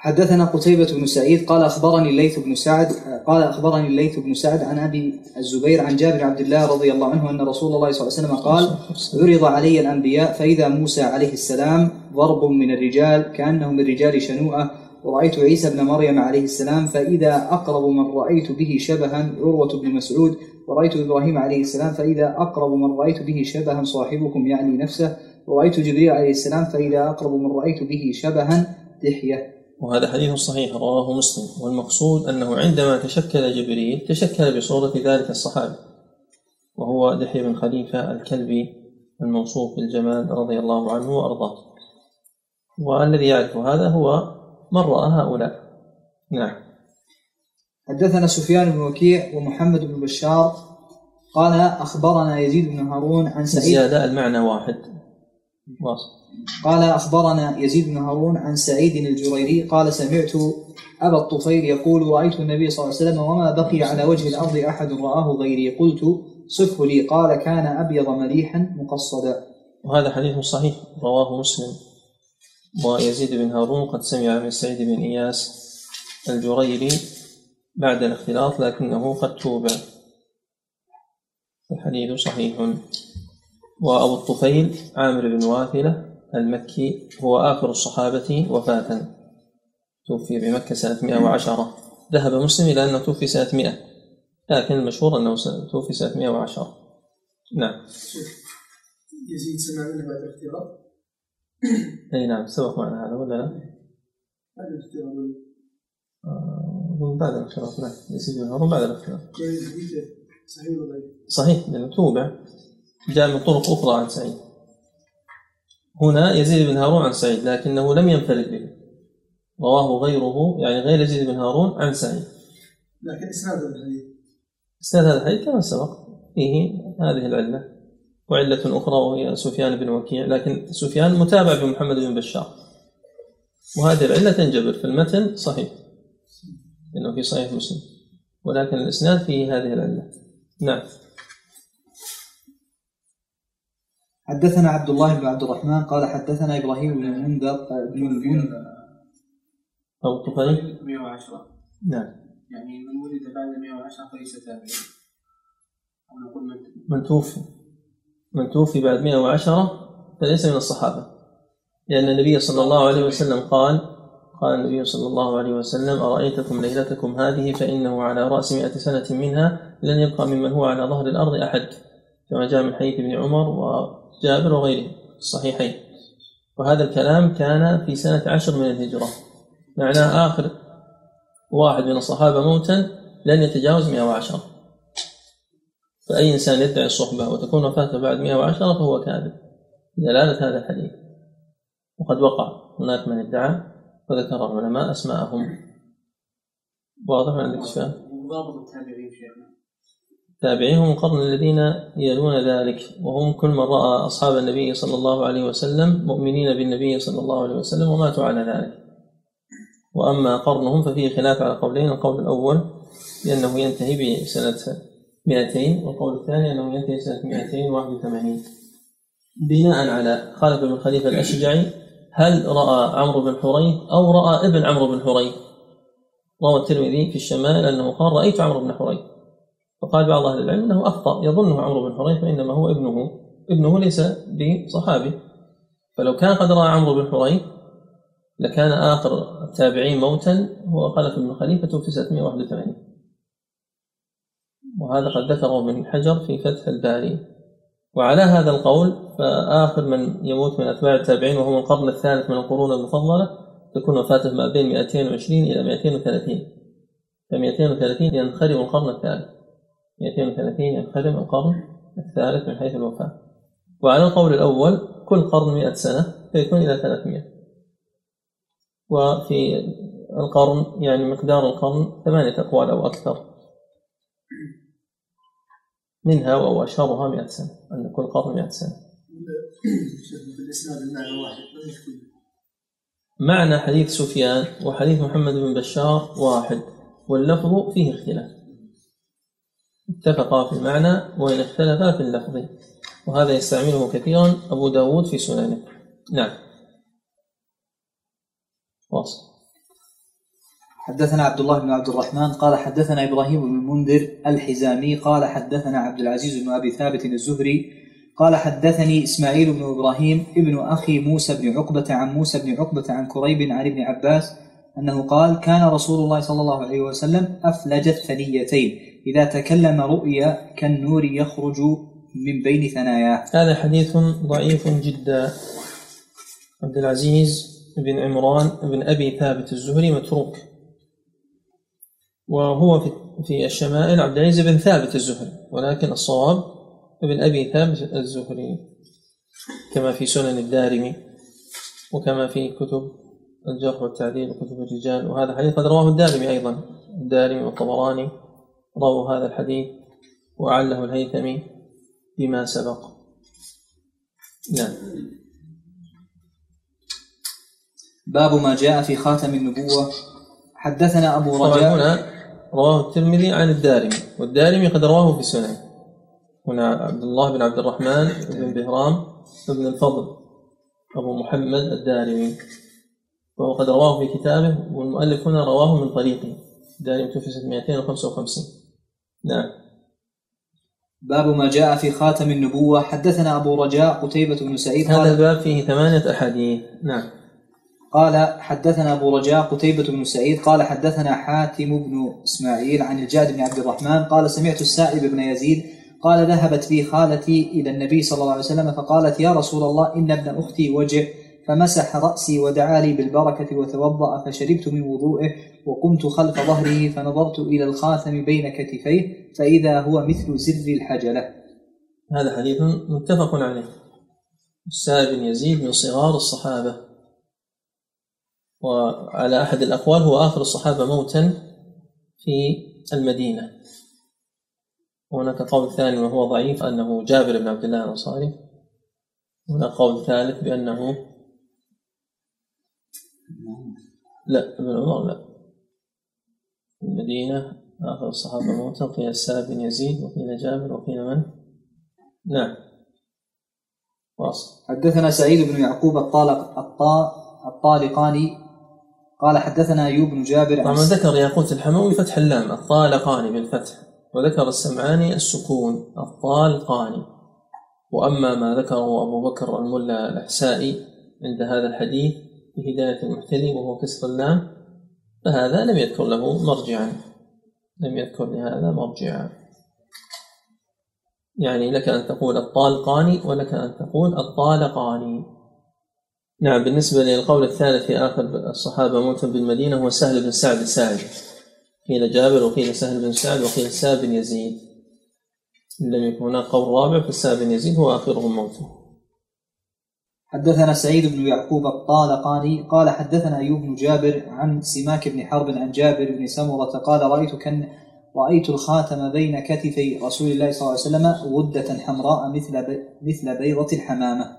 حدثنا قتيبة بن سعيد قال أخبرني الليث بن سعد قال أخبرني الليث بن سعد عن أبي الزبير عن جابر عبد الله رضي الله عنه أن رسول الله صلى الله عليه وسلم قال عرض علي الأنبياء فإذا موسى عليه السلام ضرب من الرجال كأنه من رجال شنوءة ورأيت عيسى بن مريم عليه السلام فإذا أقرب من رأيت به شبها عروة بن مسعود ورأيت إبراهيم عليه السلام فإذا أقرب من رأيت به شبها صاحبكم يعني نفسه ورأيت جبريل عليه السلام فإذا أقرب من رأيت به شبها دحية. وهذا حديث صحيح رواه مسلم. والمقصود أنه عندما تشكل جبريل تشكل بصورة ذلك الصحابي وهو دحية بن خليفة الكلبي الموصوف بالجمال رضي الله عنه وأرضاه. والذي يعرف هذا هو من رأى هؤلاء. نعم. حدثنا سفيان بن وكيع ومحمد بن بشار قال أخبرنا يزيد بن هارون عن سعيد. زيادة المعنى واحد. قال أخبرنا يزيد بن هارون عن سعيد الجريري قال سمعت أبا الطفيل يقول رأيت النبي صلى الله عليه وسلم وما بقي على وجه الأرض أحد رآه غيري. قلت صفه لي. قال كان أبيض مليحا مقصدا. وهذا حديث صحيح. رواه مسلم. ويزيد بن هارون قد سمع من سعيد بن إياس الجريري بعد الاختلاط لكنه قد توبع. الحديث صحيح. وأبو الطفيل عامر بن واثلة المكي هو آخر الصحابة وفاة. توفي بمكة سنة 110 ذهب مسلم إلى أنه توفي سنة 100 لكن المشهور أنه توفي سنة 110 نعم. يزيد سمع منه بعد الاختلاط أي نعم سبق معنا هذا ولا لا؟ بعد الاختلاط آه، من بعد الاختلاط نعم يزيد بن هارون بعد الحديث صحيح؟ صحيح لأنه توبع. جاء من طرق أخرى عن سعيد. هنا يزيد بن هارون عن سعيد لكنه لم ينفرد به. رواه غيره يعني غير يزيد بن هارون عن سعيد. لكن إسناد الحديث. إسناد هذا الحديث كما سبق فيه هذه العلة وعلة أخرى وهي سفيان بن وكيع لكن سفيان متابع بمحمد بن بشار. وهذه العلة تنجبر في المتن صحيح لأنه في صحيح مسلم ولكن الإسناد فيه هذه العلة. نعم. حدثنا عبد الله بن عبد الرحمن قال حدثنا إبراهيم بن المنذر بن المنذر أو الطفيل 110 نعم. يعني من ولد بعد 110 فليس تابعا أو نقول من من توفي. من توفي بعد 110 فليس من الصحابة. لأن النبي صلى الله عليه وسلم قال قال النبي صلى الله عليه وسلم أرأيتكم ليلتكم هذه فإنه على رأس مئة سنة منها لن يبقى ممن هو على ظهر الأرض أحد. كما جاء من حديث ابن عمر وجابر وغيره الصحيحين. وهذا الكلام كان في سنة عشر من الهجرة. معناه آخر واحد من الصحابة موتا لن يتجاوز 110 فأي إنسان يدعي الصحبة وتكون وفاته بعد 110 فهو كاذب. دلالة هذا الحديث. وقد وقع هناك من ادعى وذكر العلماء أسماءهم. واضح عندك سؤال وضابط التابعين شيخنا. التابعين هم القرن الذين يلون ذلك وهم كل من رأى أصحاب النبي صلى الله عليه وسلم مؤمنين بالنبي صلى الله عليه وسلم وماتوا على ذلك. وأما قرنهم ففيه خلاف على قولين القول الأول بأنه ينتهي بسنة 200 والقول الثاني أنه ينتهي سنة 281 بناء على خالد بن خليفة الأشجعي هل رأى عمرو بن حريث أو رأى ابن عمرو بن حريث؟ روى الترمذي في الشمال أنه قال رأيت عمرو بن حريث. فقال بعض أهل العلم أنه أخطأ يظنه عمرو بن حريث وإنما هو ابنه ابنه ليس بصحابي. فلو كان قد رأى عمرو بن حريث لكان آخر التابعين موتا هو خلف بن خليفة في 681 وهذا قد ذكره ابن حجر في فتح الباري. وعلى هذا القول فآخر من يموت من أتباع التابعين وهو من القرن الثالث من القرون المفضلة تكون وفاته ما بين 220 إلى 230 ف 230 ينخرم القرن الثالث. 230 ينخرم القرن الثالث من حيث الوفاة. وعلى القول الأول كل قرن 100 سنة فيكون إلى 300 وفي القرن يعني مقدار القرن ثمانية أقوال أو أكثر. منها أو أشهرها 100 سنة أن كل قرن 100 سنة. معنى حديث سفيان وحديث محمد بن بشار واحد واللفظ فيه اختلاف. اتفقا في المعنى وإن اختلفا في اللفظ. وهذا يستعمله كثيرا أبو داود في سننه. نعم. واصل. حدثنا عبد الله بن عبد الرحمن قال حدثنا إبراهيم بن المنذر الحزامي قال حدثنا عبد العزيز بن أبي ثابت الزهري قال حدثني إسماعيل بن إبراهيم ابن أخي موسى بن عقبة عن موسى بن عقبة عن كريب عن ابن عباس أنه قال كان رسول الله صلى الله عليه وسلم أفلج الثنيتين إذا تكلم رؤيا كالنور يخرج من بين ثناياه. هذا حديث ضعيف جدا. عبد العزيز بن عمران بن أبي ثابت الزهري متروك. وهو في في الشمائل عبد العزيز بن ثابت الزهري ولكن الصواب ابن أبي ثابت الزهري كما في سنن الدارمي وكما في كتب الجرح والتعديل وكتب الرجال وهذا الحديث قد رواه الدارمي أيضا الدارمي والطبراني. رووا هذا الحديث وعله الهيثمي بما سبق. نعم. باب ما جاء في خاتم النبوة. حدثنا أبو طبعا رجاء. هنا رواه الترمذي عن الدارمي والدارمي قد رواه في السنن هنا عبد الله بن عبد الرحمن بن بهرام بن الفضل أبو محمد الدارمي. وهو قد رواه في كتابه والمؤلف هنا رواه من طريقه. الدارمي توفي سنة 255 نعم. باب ما جاء في خاتم النبوة. حدثنا أبو رجاء قتيبة بن سعيد هذا الباب فيه ثمانية أحاديث. نعم. قال حدثنا أبو رجاء قتيبة بن سعيد قال حدثنا حاتم بن إسماعيل عن الجاد بن عبد الرحمن قال سمعت السائب بن يزيد قال ذهبت بي خالتي إلى النبي صلى الله عليه وسلم فقالت يا رسول الله إن ابن أختي وجع فمسح رأسي ودعا لي بالبركة وتوضأ فشربت من وضوئه وقمت خلف ظهره فنظرت إلى الخاتم بين كتفيه فإذا هو مثل زر الحجلة. هذا حديث متفق عليه. السائب بن يزيد من صغار الصحابة. وعلى أحد الأقوال هو آخر الصحابة موتا في المدينة. وهناك قول ثاني وهو ضعيف أنه جابر بن عبد الله الأنصاري. هناك قول ثالث بأنه لا ابن عمر لا. في المدينة آخر الصحابة موتا قيل السائب بن يزيد وقيل جابر وقيل من؟ نعم. واصل. حدثنا سعيد بن يعقوب الطالق الطا الطالقاني قال حدثنا أيوب بن جابر طبعا ذكر ياقوت الحموي فتح اللام الطالقاني بالفتح وذكر السمعاني السكون الطالقاني وأما ما ذكره أبو بكر الملا الأحسائي عند هذا الحديث في هداية المحتدي وهو كسر اللام فهذا لم يذكر له مرجعا. لم يذكر لهذا مرجعا. يعني لك أن تقول الطالقاني ولك أن تقول الطالقاني. نعم بالنسبة للقول الثالث في آخر الصحابة موتا بالمدينة هو سهل بن سعد الساعدي. قيل جابر وقيل سهل بن سعد وقيل سعد بن يزيد. إن لم يكن هناك قول رابع فالسعد بن يزيد هو آخرهم موتا حدثنا سعيد بن يعقوب الطالقاني قال حدثنا أيوب بن جابر عن سماك بن حرب عن جابر بن سمرة قال رايت كان رأيت الخاتم بين كتفي رسول الله صلى الله عليه وسلم غده حمراء مثل مثل بيضة الحمامة.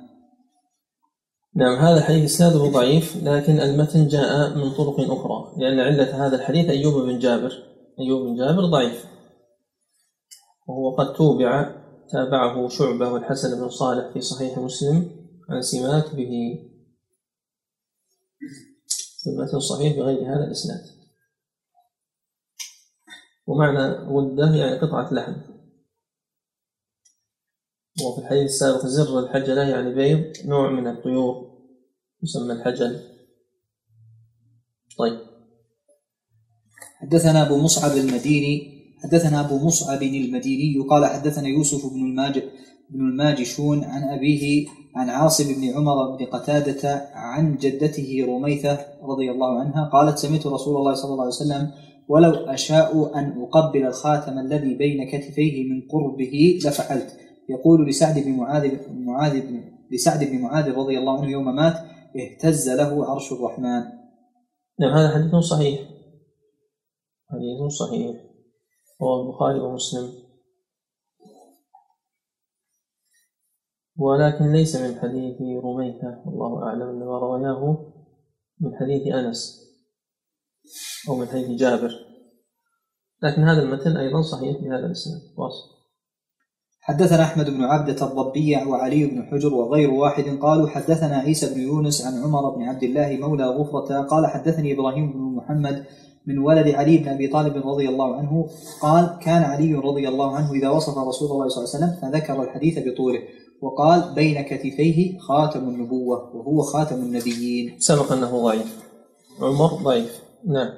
نعم هذا الحديث إسناده ضعيف لكن المتن جاء من طرق أخرى لأن علة هذا الحديث أيوب بن جابر. أيوب بن جابر ضعيف. وهو قد توبع تابعه شعبة والحسن بن صالح في صحيح مسلم. سماك به المتن صحيح بغير هذا الإسناد. ومعنى غدة يعني قطعة لحم. وفي الحديث السابق زر الحجلة يعني بيض نوع من الطيور يسمى الحجل. طيب. حدثنا أبو مصعب المديني حدثنا أبو مصعب المديني قال حدثنا يوسف بن الماجد بن الماجشون عن أبيه عن عاصم بن عمر بن قتادة عن جدته رميثة رضي الله عنها قالت سمعت رسول الله صلى الله عليه وسلم ولو أشاء أن أقبل الخاتم الذي بين كتفيه من قربه لفعلت يقول لسعد بن معاذ معاذ بن لسعد بن معاذ رضي الله عنه يوم مات اهتز له عرش الرحمن نعم هذا حديث صحيح. حديث صحيح. رواه البخاري ومسلم. ولكن ليس من حديث رميثة والله أعلم أنما رواه من حديث أنس أو من حديث جابر. لكن هذا المتن أيضا صحيح بهذا الإسناد. واصل. حدثنا أحمد بن عبدة الضبيع وعلي بن حجر وغير واحد قالوا حدثنا عيسى بن يونس عن عمر بن عبد الله مولى غفرة قال حدثني إبراهيم بن محمد من ولد علي بن أبي طالب رضي الله عنه قال كان علي رضي الله عنه إذا وصف رسول الله صلى الله عليه وسلم فذكر الحديث بطوله. وقال بين كتفيه خاتم النبوة وهو خاتم النبيين. سبق أنه ضعيف. عمر ضعيف. نعم.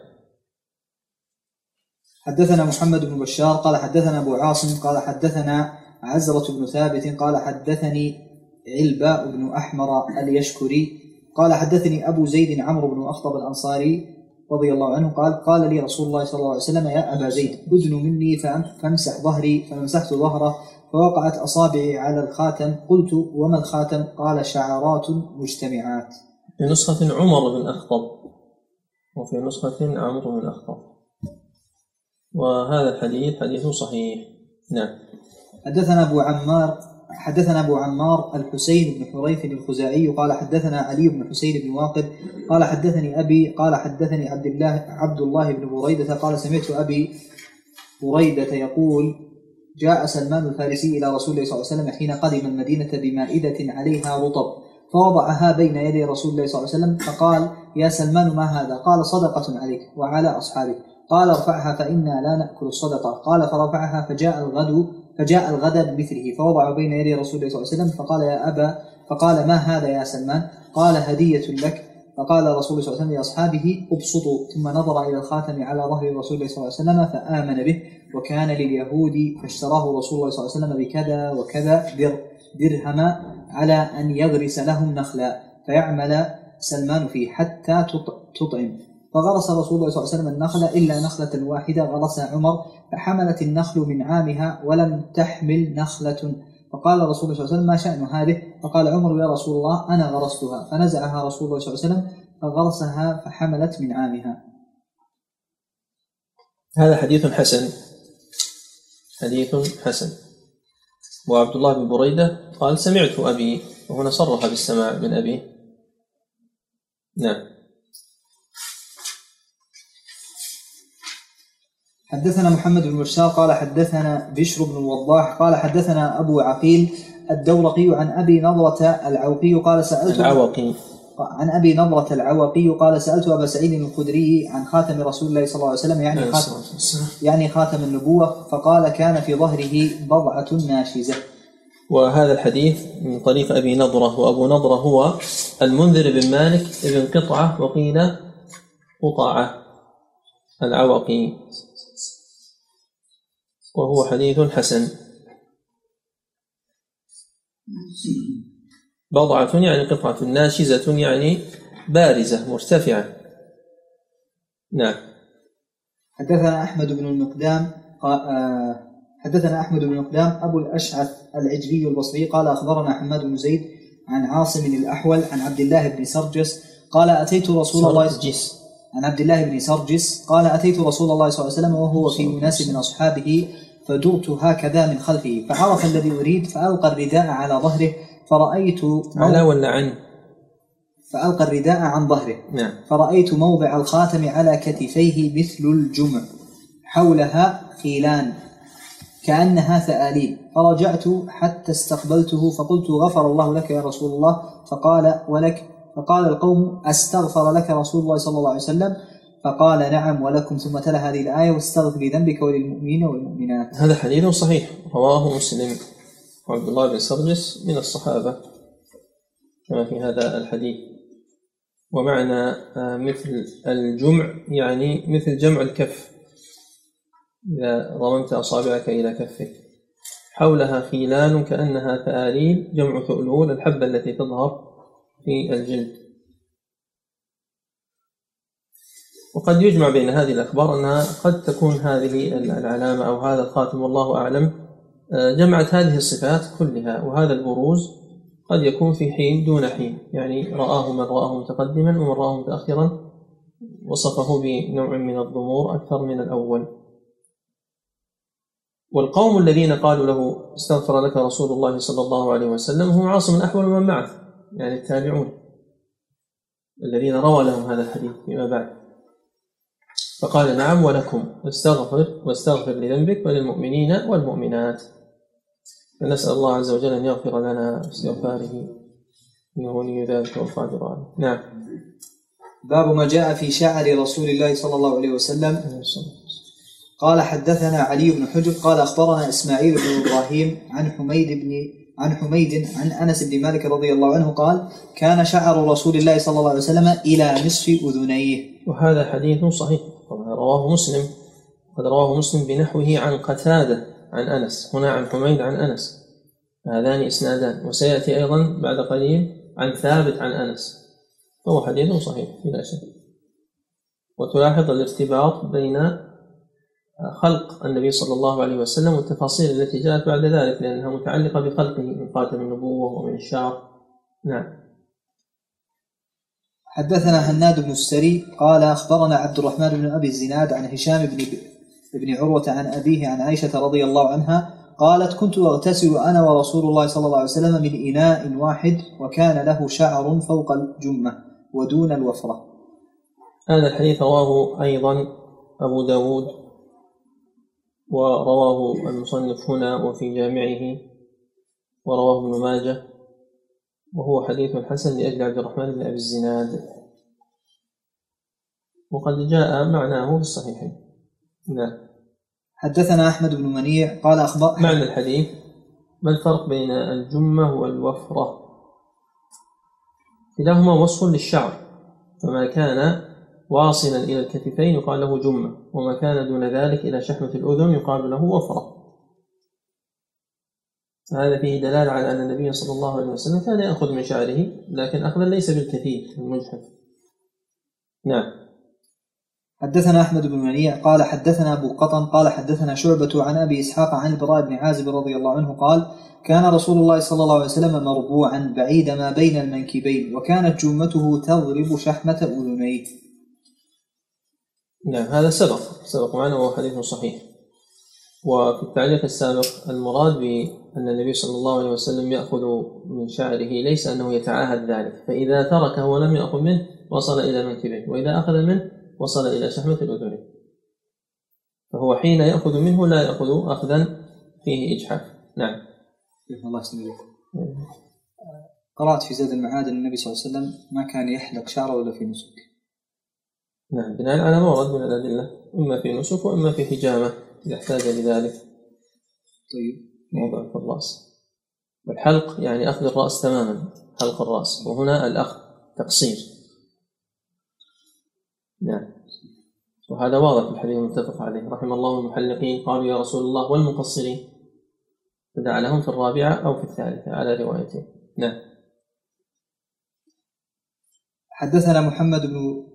حدثنا محمد بن بشار قال حدثنا أبو عاصم قال حدثنا عزرة بن ثابت قال حدثني علباء بن أحمر اليشكري قال حدثني أبو زيد عمرو بن أخطب الأنصاري رضي الله عنه قال قال لي رسول الله صلى الله عليه وسلم يا أبا زيد أدن مني فأم- فامسح ظهري فمسحت ظهره فوقعت أصابعي على الخاتم. قلت وما الخاتم؟ قال شعرات مجتمعات. في نسخة عمر بن أخطب. وفي نسخة عمرو بن أخطب. وهذا الحديث حديث صحيح. نعم. حدثنا أبو عمار حدثنا أبو عمار الحسين بن حريث الخزاعي. قال حدثنا علي بن حسين بن واقد. قال حدثني أبي. قال حدثني عبد الله عبد الله بن بريدة. قال سمعت أبي بريدة يقول جاء سلمان الفارسي إلى رسول الله صلى الله عليه وسلم حين قدم المدينة بمائدة عليها رطب فوضعها بين يدي رسول الله صلى الله عليه وسلم فقال يا سلمان ما هذا؟ قال صدقة عليك وعلى أصحابك. قال ارفعها فإنا لا نأكل الصدقة. قال فرفعها فجاء الغد فجاء الغد بمثله فوضع بين يدي رسول الله صلى الله عليه وسلم فقال يا أبا فقال ما هذا يا سلمان؟ قال هدية لك. فقال رسول الله صلى الله عليه وسلم لأصحابه ابسطوا ثم نظر إلى الخاتم على ظهر رسول الله صلى الله عليه وسلم فآمن به وكان لليهود فاشتراه رسول الله صلى الله عليه وسلم بكذا وكذا در درهم على أن يغرس لهم نخلا فيعمل سلمان فيه حتى تط- تطعم. فغرس رسول الله صلى الله عليه وسلم النخل إلا نخلة واحدة غرسها عمر فحملت النخل من عامها ولم تحمل نخلة. فقال رسول الله صلى الله عليه وسلم ما شأن هذه؟ فقال عمر يا رسول الله أنا غرستها. فنزعها رسول الله صلى الله عليه وسلم فغرسها فحملت من عامها. هذا حديث حسن. حديث حسن. وعبد الله بن بريدة قال سمعت أبي. وهنا صرح بالسماع من أبيه نعم. حدثنا محمد بن بشار قال حدثنا بشر بن الوضاح قال حدثنا أبو عقيل الدورقي عن أبي نضرة العوقي قال سألت العوقي. عن أبي نضرة العوقي قال سألت أبا سعيد الخدري عن خاتم رسول الله صلى الله عليه وسلم يعني عليه خاتم الصلاة والسلام. يعني خاتم النبوة فقال كان في ظهره بضعة ناشزة. وهذا الحديث من طريق أبي نضرة وأبو نضرة هو المنذر بن مالك بن قطعة وقيل قطعة العوقي. وهو حديث حسن. بضعة يعني قطعة ناشزة يعني بارزة مرتفعة. نعم. حدثنا أحمد بن المقدام آه، حدثنا أحمد بن المقدام أبو الأشعث العجلي البصري قال أخبرنا حماد بن زيد عن عاصم الأحول عن عبد الله بن سرجس قال أتيت رسول الله سرجس عن عبد الله بن سرجس قال أتيت رسول الله صلى الله عليه وسلم وهو في أناس من أصحابه فدرت هكذا من خلفه. فعرف الذي أريد فألقى الرداء على ظهره. فرأيت على ولا عن؟ فألقى الرداء عن ظهره. نعم. فرأيت موضع الخاتم على كتفيه مثل الجمع. حولها خيلان. كأنها ثآليل فرجعت حتى استقبلته فقلت غفر الله لك يا رسول الله. فقال ولك فقال القوم أستغفر لك رسول الله صلى الله عليه وسلم؟ فقال نعم ولكم. ثم تلا هذه الآية واستغفر لذنبك وللمؤمنين والمؤمنات. هذا حديث صحيح. رواه مسلم. وعبد الله بن سرجس من الصحابة. كما في هذا الحديث. ومعنى آه، مثل الجمع يعني مثل جمع الكف. إذا ضممت أصابعك إلى كفك. حولها خيلان كأنها ثآليل جمع ثؤلول الحبة التي تظهر. في الجلد. وقد يجمع بين هذه الأخبار أنها قد تكون هذه العلامة أو هذا الخاتم والله أعلم. آه، جمعت هذه الصفات كلها وهذا البروز قد يكون في حين دون حين. يعني رآه من رآه متقدما ومن رآه متأخرا وصفه بنوع من الضمور أكثر من الأول. والقوم الذين قالوا له استغفر لك رسول الله صلى الله عليه وسلم هم عاصم الأحول ومن معه يعني التابعون الذين روى لهم هذا الحديث فيما بعد. فقال نعم ولكم واستغفر واستغفر لذنبك وللمؤمنين والمؤمنات. فنسأل الله عز وجل أن يغفر لنا باستغفاره إنه ولي ذلك والقادر عليه. نعم. باب ما جاء في شعر رسول الله صلى الله عليه وسلم. قال حدثنا علي بن حجر قال أخبرنا إسماعيل بن إبراهيم عن حميد بن عن حميد عن أنس بن مالك رضي الله عنه قال كان شعر رسول الله صلى الله عليه وسلم إلى نصف أذنيه. وهذا حديث صحيح رواه مسلم. قد رواه مسلم بنحوه عن قتادة عن أنس. هنا عن حميد عن أنس. هذان إسنادان. وسيأتي أيضا بعد قليل عن ثابت عن أنس. فهو حديث صحيح بلا شك. وتلاحظ الارتباط بين خلق النبي صلى الله عليه وسلم والتفاصيل التي جاءت بعد ذلك لأنها متعلقة بخلقه من خاتم النبوة ومن الشعر نعم. حدثنا هناد بن السري قال أخبرنا عبد الرحمن بن أبي الزناد عن هشام بن بن عروة عن أبيه عن عائشة رضي الله عنها قالت كنت أغتسل أنا ورسول الله صلى الله عليه وسلم من إناء واحد وكان له شعر فوق الجمة ودون الوفرة. هذا الحديث رواه أيضا أبو داود ورواه المصنف هنا وفي جامعه ورواه ابن ماجه وهو حديث حسن لأجل عبد الرحمن بن أبي الزناد. وقد جاء معناه في الصحيحين. نعم. حدثنا أحمد بن منيع قال أخبر معنى الحديث ما الفرق بين الجمة والوفرة؟ كلاهما وصف للشعر فما كان واصلا إلى الكتفين يقال له جمة وما كان دون ذلك إلى شحمة الأذن يقال له وفرة. فهذا فيه دلالة على أن النبي صلى الله عليه وسلم كان يأخذ من شعره لكن أخذا ليس بالكثير المجحف. نعم. حدثنا أحمد بن منيع قال حدثنا أبو قطن قال حدثنا شعبة عن أبي إسحاق عن البراء بن عازب رضي الله عنه قال كان رسول الله صلى الله عليه وسلم مربوعا بعيد ما بين المنكبين وكانت جمته تضرب شحمة أذنيه. نعم هذا سبق سبق معنا وهو حديث صحيح. وفي التعليق السابق المراد بأن النبي صلى الله عليه وسلم يأخذ من شعره ليس أنه يتعاهد ذلك فإذا تركه ولم يأخذ منه وصل إلى منكبه وإذا أخذ منه وصل إلى شحمة الأذن فهو حين يأخذ منه لا يأخذ أخذا فيه إجحاف. نعم. الله يسلمك قرأت في زاد المعاد النبي صلى الله عليه وسلم ما كان يحلق شعره إلا في نسك. نعم بناء على ما ورد من الأدلة إما في نسك وإما في حجامة إذا احتاج لذلك. طيب. موضع في الرأس. والحلق يعني أخذ الرأس تماما حلق الرأس. وهنا الأخذ تقصير. نعم. وهذا واضح في الحديث المتفق عليه. رحم الله المحلقين. قالوا يا رسول الله والمقصرين. فدعا لهم في الرابعة أو في الثالثة على روايتين. نعم. حدثنا محمد بن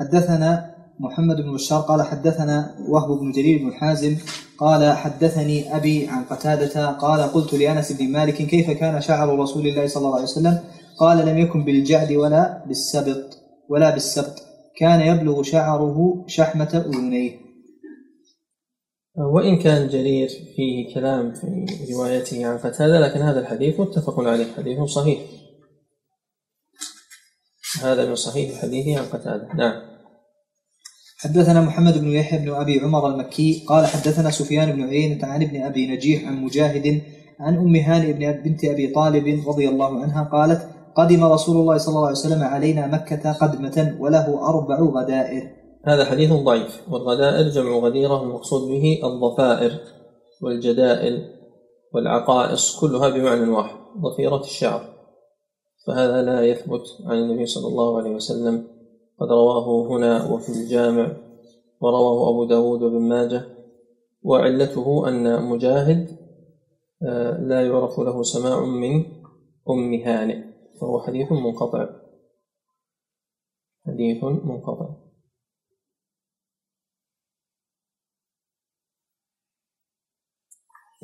حدثنا محمد بن بشار قال حدثنا وهب بن جرير بن حازم قال حدثني أبي عن قتادة قال قلت لأنس بن مالك كيف كان شعر رسول الله صلى الله عليه وسلم؟ قال لم يكن بالجعد ولا بالسبط ولا بالسبط. كان يبلغ شعره شحمة أذنيه. وإن كان جرير فيه كلام في روايته عن قتادة لكن هذا الحديث متفق عليه حديث صحيح. هذا من صحيح الحديث عن قتادة. نعم. حدثنا محمد بن يحيى بن أبي عمر المكي قال حدثنا سفيان بن عيينة عن ابن أبي نجيح عن مجاهد عن أم هانئ بن بنت أبي طالب رضي الله عنها قالت قدم رسول الله صلى الله عليه وسلم علينا مكة قدمة وله أربع غدائر. هذا حديث ضعيف والغدائر جمع غديرة المقصود به الضفائر والجدائل والعقائص كلها بمعنى واحد ضفيرة الشعر. فهذا لا يثبت عن النبي صلى الله عليه وسلم. قد رواه هنا وفي الجامع ورواه أبو داود وابن ماجه. وعلته أن مجاهد آه، لا يعرف له سماع من أم هانئ فهو حديث منقطع. حديث منقطع.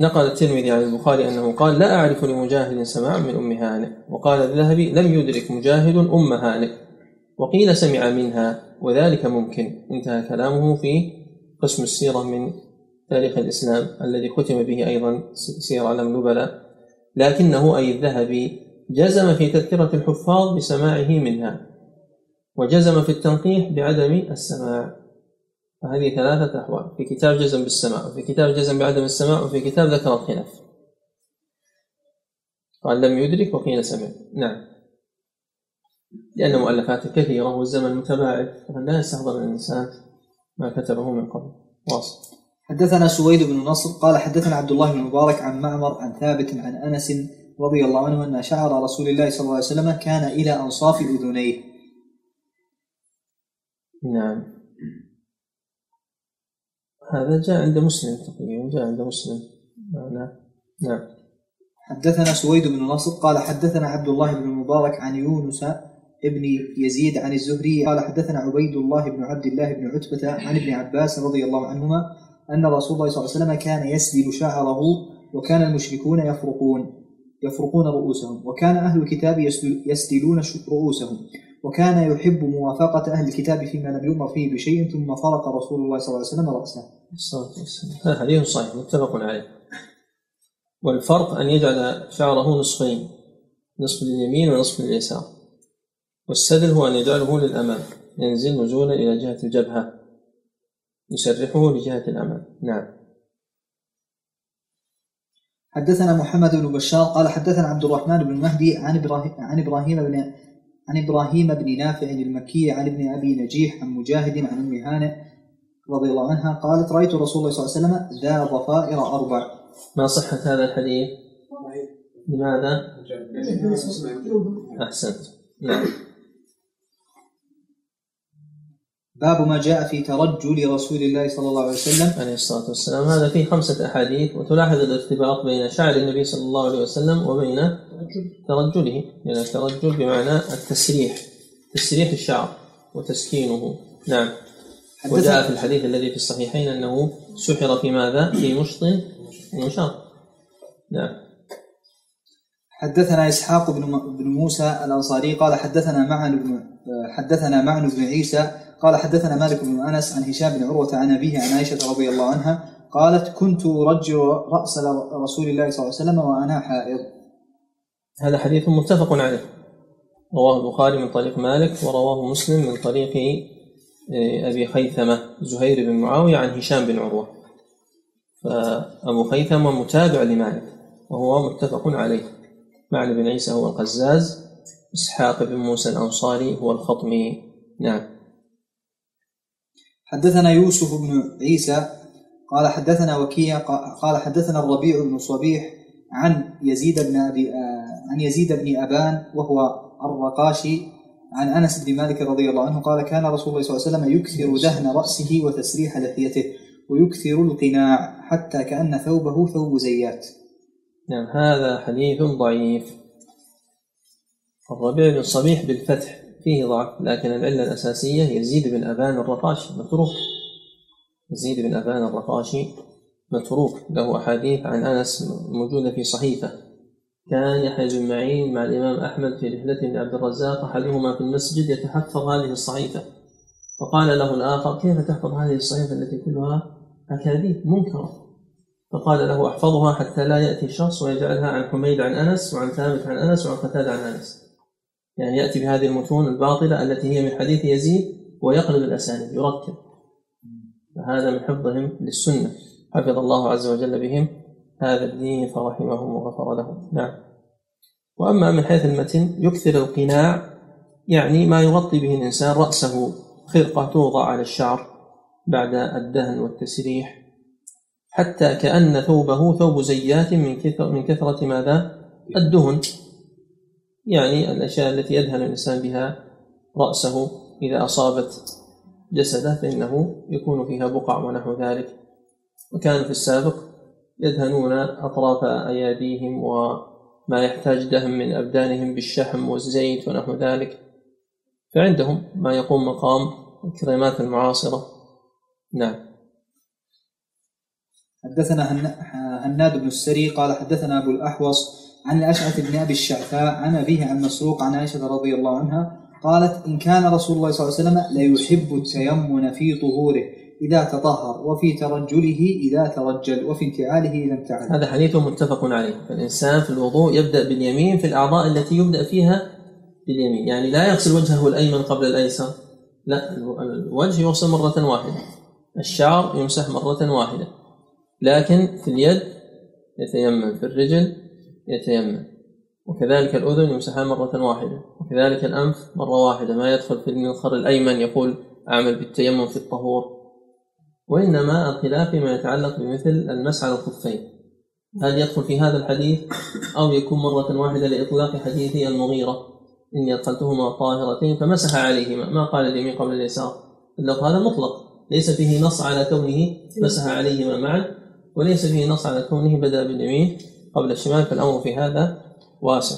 نقل الترمذي عن البخاري أنه قال لا أعرف لمجاهد سماع من أم هانئ. وقال الذهبي لم يدرك مجاهد أم هانئ. وقيل سمع منها وذلك ممكن. انتهى كلامه في قسم السيرة من تاريخ الإسلام الذي ختم به أيضا سير علم نبلاء. لكنه أي الذهبي جزم في تذكرة الحفاظ بسماعه منها وجزم في التنقيح بعدم السماع. فهذه ثلاثة أحوال. في كتاب جزم بالسماع وفي كتاب جزم بعدم السماع وفي كتاب ذكر الخلاف. قال لم يدرك وقيل سمع. نعم. لأن مؤلفات كثيرة والزمن متباعد. فلا يستحضر الإنسان ما كتبه من قبل. واصل. حدثنا سويد بن نصر قال حدثنا عبد الله بن مبارك عن معمر عن ثابت عن أنس رضي الله عنه أن شعر رسول الله صلى الله عليه وسلم كان إلى أنصاف أذنيه. نعم. هذا جاء عند مسلم تقريبا جاء عند مسلم. نعم نعم. حدثنا سويد بن نصر قال حدثنا عبد الله بن المبارك عن يونس ابن يزيد عن الزهري قال حدثنا عبيد الله بن عبد الله بن عتبة عن ابن عباس رضي الله عنهما أن رسول الله صلى الله عليه وسلم كان يسدل شعره وكان المشركون يفرقون يفرقون رؤوسهم وكان أهل الكتاب يسدلون رؤوسهم وكان يحب موافقة أهل الكتاب فيما لم يؤمر فيه بشيء ثم فرق رسول الله صلى الله عليه وسلم رأسه. الصلاة والسلام. هذا حديث صحيح متفق عليه. والفرق أن يجعل شعره نصفين نصف لليمين ونصف لليسار. والسدل هو أن يجعله للأمام. ينزل نزولا إلى جهة الجبهة. يسرحه لجهة الأمام. نعم. حدثنا محمد بن بشار قال حدثنا عبد الرحمن بن مهدي عن إبراهيم عن إبراهيم بن عن إبراهيم بن نافع المكي عن ابن أبي نجيح عن مجاهد عن أم هانئ رضي الله عنها قالت رأيت رسول الله صلى الله عليه وسلم ذا ضفائر أربع. ما صحة هذا الحديث؟ لماذا؟ أحسنت. نعم. باب ما جاء في ترجل رسول الله صلى الله عليه وسلم. عليه الصلاة والسلام. هذا فيه خمسة أحاديث وتلاحظ الارتباط بين شعر النبي صلى الله عليه وسلم وبين ترجله. لأن الترجل بمعنى التسريح تسريح الشعر وتسكينه. نعم. وجاء في الحديث الذي في الصحيحين أنه سحر في ماذا؟ في مشط ومشاط نعم. حدثنا إسحاق بن موسى الأنصاري قال حدثنا معن بن حدثنا معن بن عيسى قال حدثنا مالك بن أنس عن هشام بن عروة عن أبيه عن عائشة رضي الله عنها قالت كنت ارجل رأس رسول الله صلى الله عليه وسلم وأنا حائض. هذا حديث متفق عليه. رواه البخاري من طريق مالك ورواه مسلم من طريق آه، أبي خيثمة زهير بن معاوية عن هشام بن عروة. فأبو خيثمة متابع لمالك وهو متفق عليه. معنى بن عيسى هو القزاز إسحاق بن موسى الأنصاري هو الخطمي نعم حدثنا يوسف بن عيسى قال حدثنا وكيع قال حدثنا الربيع بن صبيح عن يزيد بن أبي آه، عن يزيد بن أبان وهو الرقاشي عن أنس بن مالك رضي الله عنه قال كان رسول الله صلى الله عليه وسلم يكثر دهن رأسه وتسريح لحيته ويكثر القناع حتى كأن ثوبه ثوب زيات. نعم هذا حديث ضعيف. الربيع بن صبيح بالفتح فيه ضعف لكن العلة الأساسية يزيد بن أبان الرقاشي متروك. يزيد بن أبان الرقاشي متروك. له أحاديث عن أنس موجودة في صحيفة. كان يحيى بن معين مع الإمام أحمد في رحلة بن عبد الرزاق أحدهما في المسجد يتحفظ هذه الصحيفة. فقال له الآخر كيف تحفظ هذه الصحيفة التي كلها أكاذيب منكرة؟ فقال له أحفظها حتى لا يأتي شخص ويجعلها عن حميد عن أنس وعن ثابت عن أنس وعن قتادة عن أنس. يعني يأتي بهذه المتون الباطلة التي هي من حديث يزيد ويقلب الأسانيد يركب. فهذا من حفظهم للسنة. حفظ الله عز وجل بهم هذا الدين فرحمهم وغفر لهم. نعم. وأما من حيث المتن يكثر القناع يعني ما يغطي به الإنسان رأسه. خرقة توضع على الشعر بعد الدهن والتسريح. حتى كأن ثوبه ثوب زيات من كثر من كثرة ماذا؟ الدهن. يعني الأشياء التي يدهن الإنسان بها رأسه إذا أصابت جسده فإنه يكون فيها بقع ونحو ذلك. وكان في السابق يدهنون أطراف أياديهم وما يحتاج دهن من أبدانهم بالشحم والزيت ونحو ذلك. فعندهم ما يقوم مقام الكريمات المعاصرة. نعم. حدثنا هن- هناد بن السري قال حدثنا أبو الأحوص عن الاشعث بن أبي الشعثاء عن أبيه عن مسروق عن عائشة رضي الله عنها قالت إن كان رسول الله صلى الله عليه وسلم ليحب التيمن في طهوره إذا تطهر وفي ترجله إذا ترجل وفي انتعاله إذا انتعل. هذا حديث متفق عليه. فالإنسان في الوضوء يبدأ باليمين في الأعضاء التي يبدأ فيها باليمين. يعني لا يغسل وجهه الأيمن قبل الأيسر. لا الو- الوجه يغسل مرة واحدة. الشعر يمسح مرة واحدة. لكن في اليد يتيمم في الرجل يتيمم. وكذلك الأذن يمسحها مرة واحدة. وكذلك الأنف مرة واحدة. ما يدخل في المنخر الأيمن يقول أعمل بالتيمم في الطهور. وإنما الخلاف فيما يتعلق بمثل المسح على الخفين. هل يدخل في هذا الحديث أو يكون مرة واحدة لإطلاق حديث المغيرة؟ إني أدخلتهما طاهرتين فمسح عليهما. ما قال اليمين قبل اليسار؟ اللفظ هذا مطلق. ليس فيه نص على كونه مسح عليهما معا وليس فيه نص على كونه بدأ باليمين. قبل الشمال فالأمر في هذا واسع.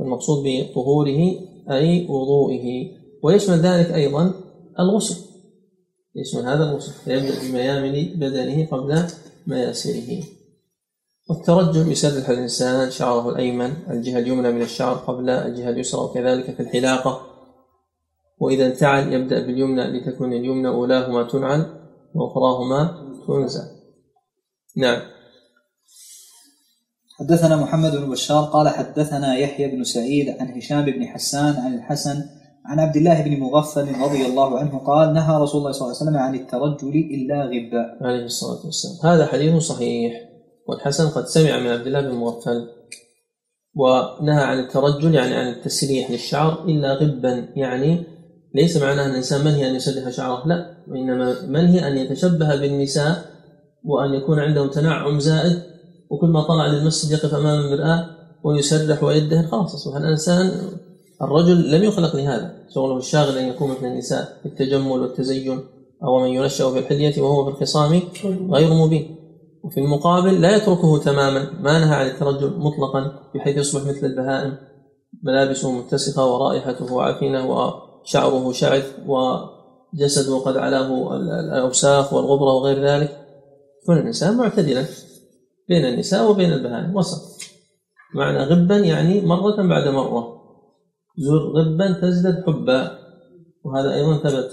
المقصود بطهوره أي وضوئه. ويشمل ذلك أيضا الغسل. يشمل هذا الغسل فيبدأ بميامن بدنه قبل مياسره. والترجل يسرح الإنسان شعره الأيمن الجهة اليمنى من الشعر قبل الجهة اليسرى وكذلك في الحلاقة. وإذا انتعل يبدأ باليمنى لتكون اليمنى أولاهما تنعل وأخراهما تنزع نعم. حدثنا محمد بن بشار قال حدثنا يحيى بن سعيد عن هشام بن حسان عن الحسن عن عبد الله بن مغفل رضي الله عنه قال نهى رسول الله صلى الله عليه وسلم عن الترجل إلا غبا. عليه الصلاة والسلام. هذا حديث صحيح والحسن قد سمع من عبد الله بن مغفل ونهى عن الترجل يعني عن التسريح للشعر إلا غبا يعني ليس معناه أن الإنسان منهي أن يسرح شعره لا وإنما منهي أن يتشبه بالنساء وأن يكون عنده تنعم زائد وكل ما طلع للمسجد يقف أمام المرآة ويسرح ويدهن خلاص أصبح الإنسان الرجل لم يخلق لهذا. شغله الشاغل أن يكون مثل النساء في التجمل والتزين أو من ينشأ في الحلية وهو في الخصام غير مبين. وفي المقابل لا يتركه تماما ما نهى عن الترجل مطلقا بحيث يصبح مثل البهائم. ملابسه متسخة ورائحته عفنة وشعره شعث وجسده قد علاه ال- الأوساخ والغبرة وغير ذلك. يكون الإنسان معتدلا. بين النساء وبين البهائم وسط. معنى غبا يعني مرة بعد مرة. زر غبا تزدد حبا. وهذا أيضا ثبت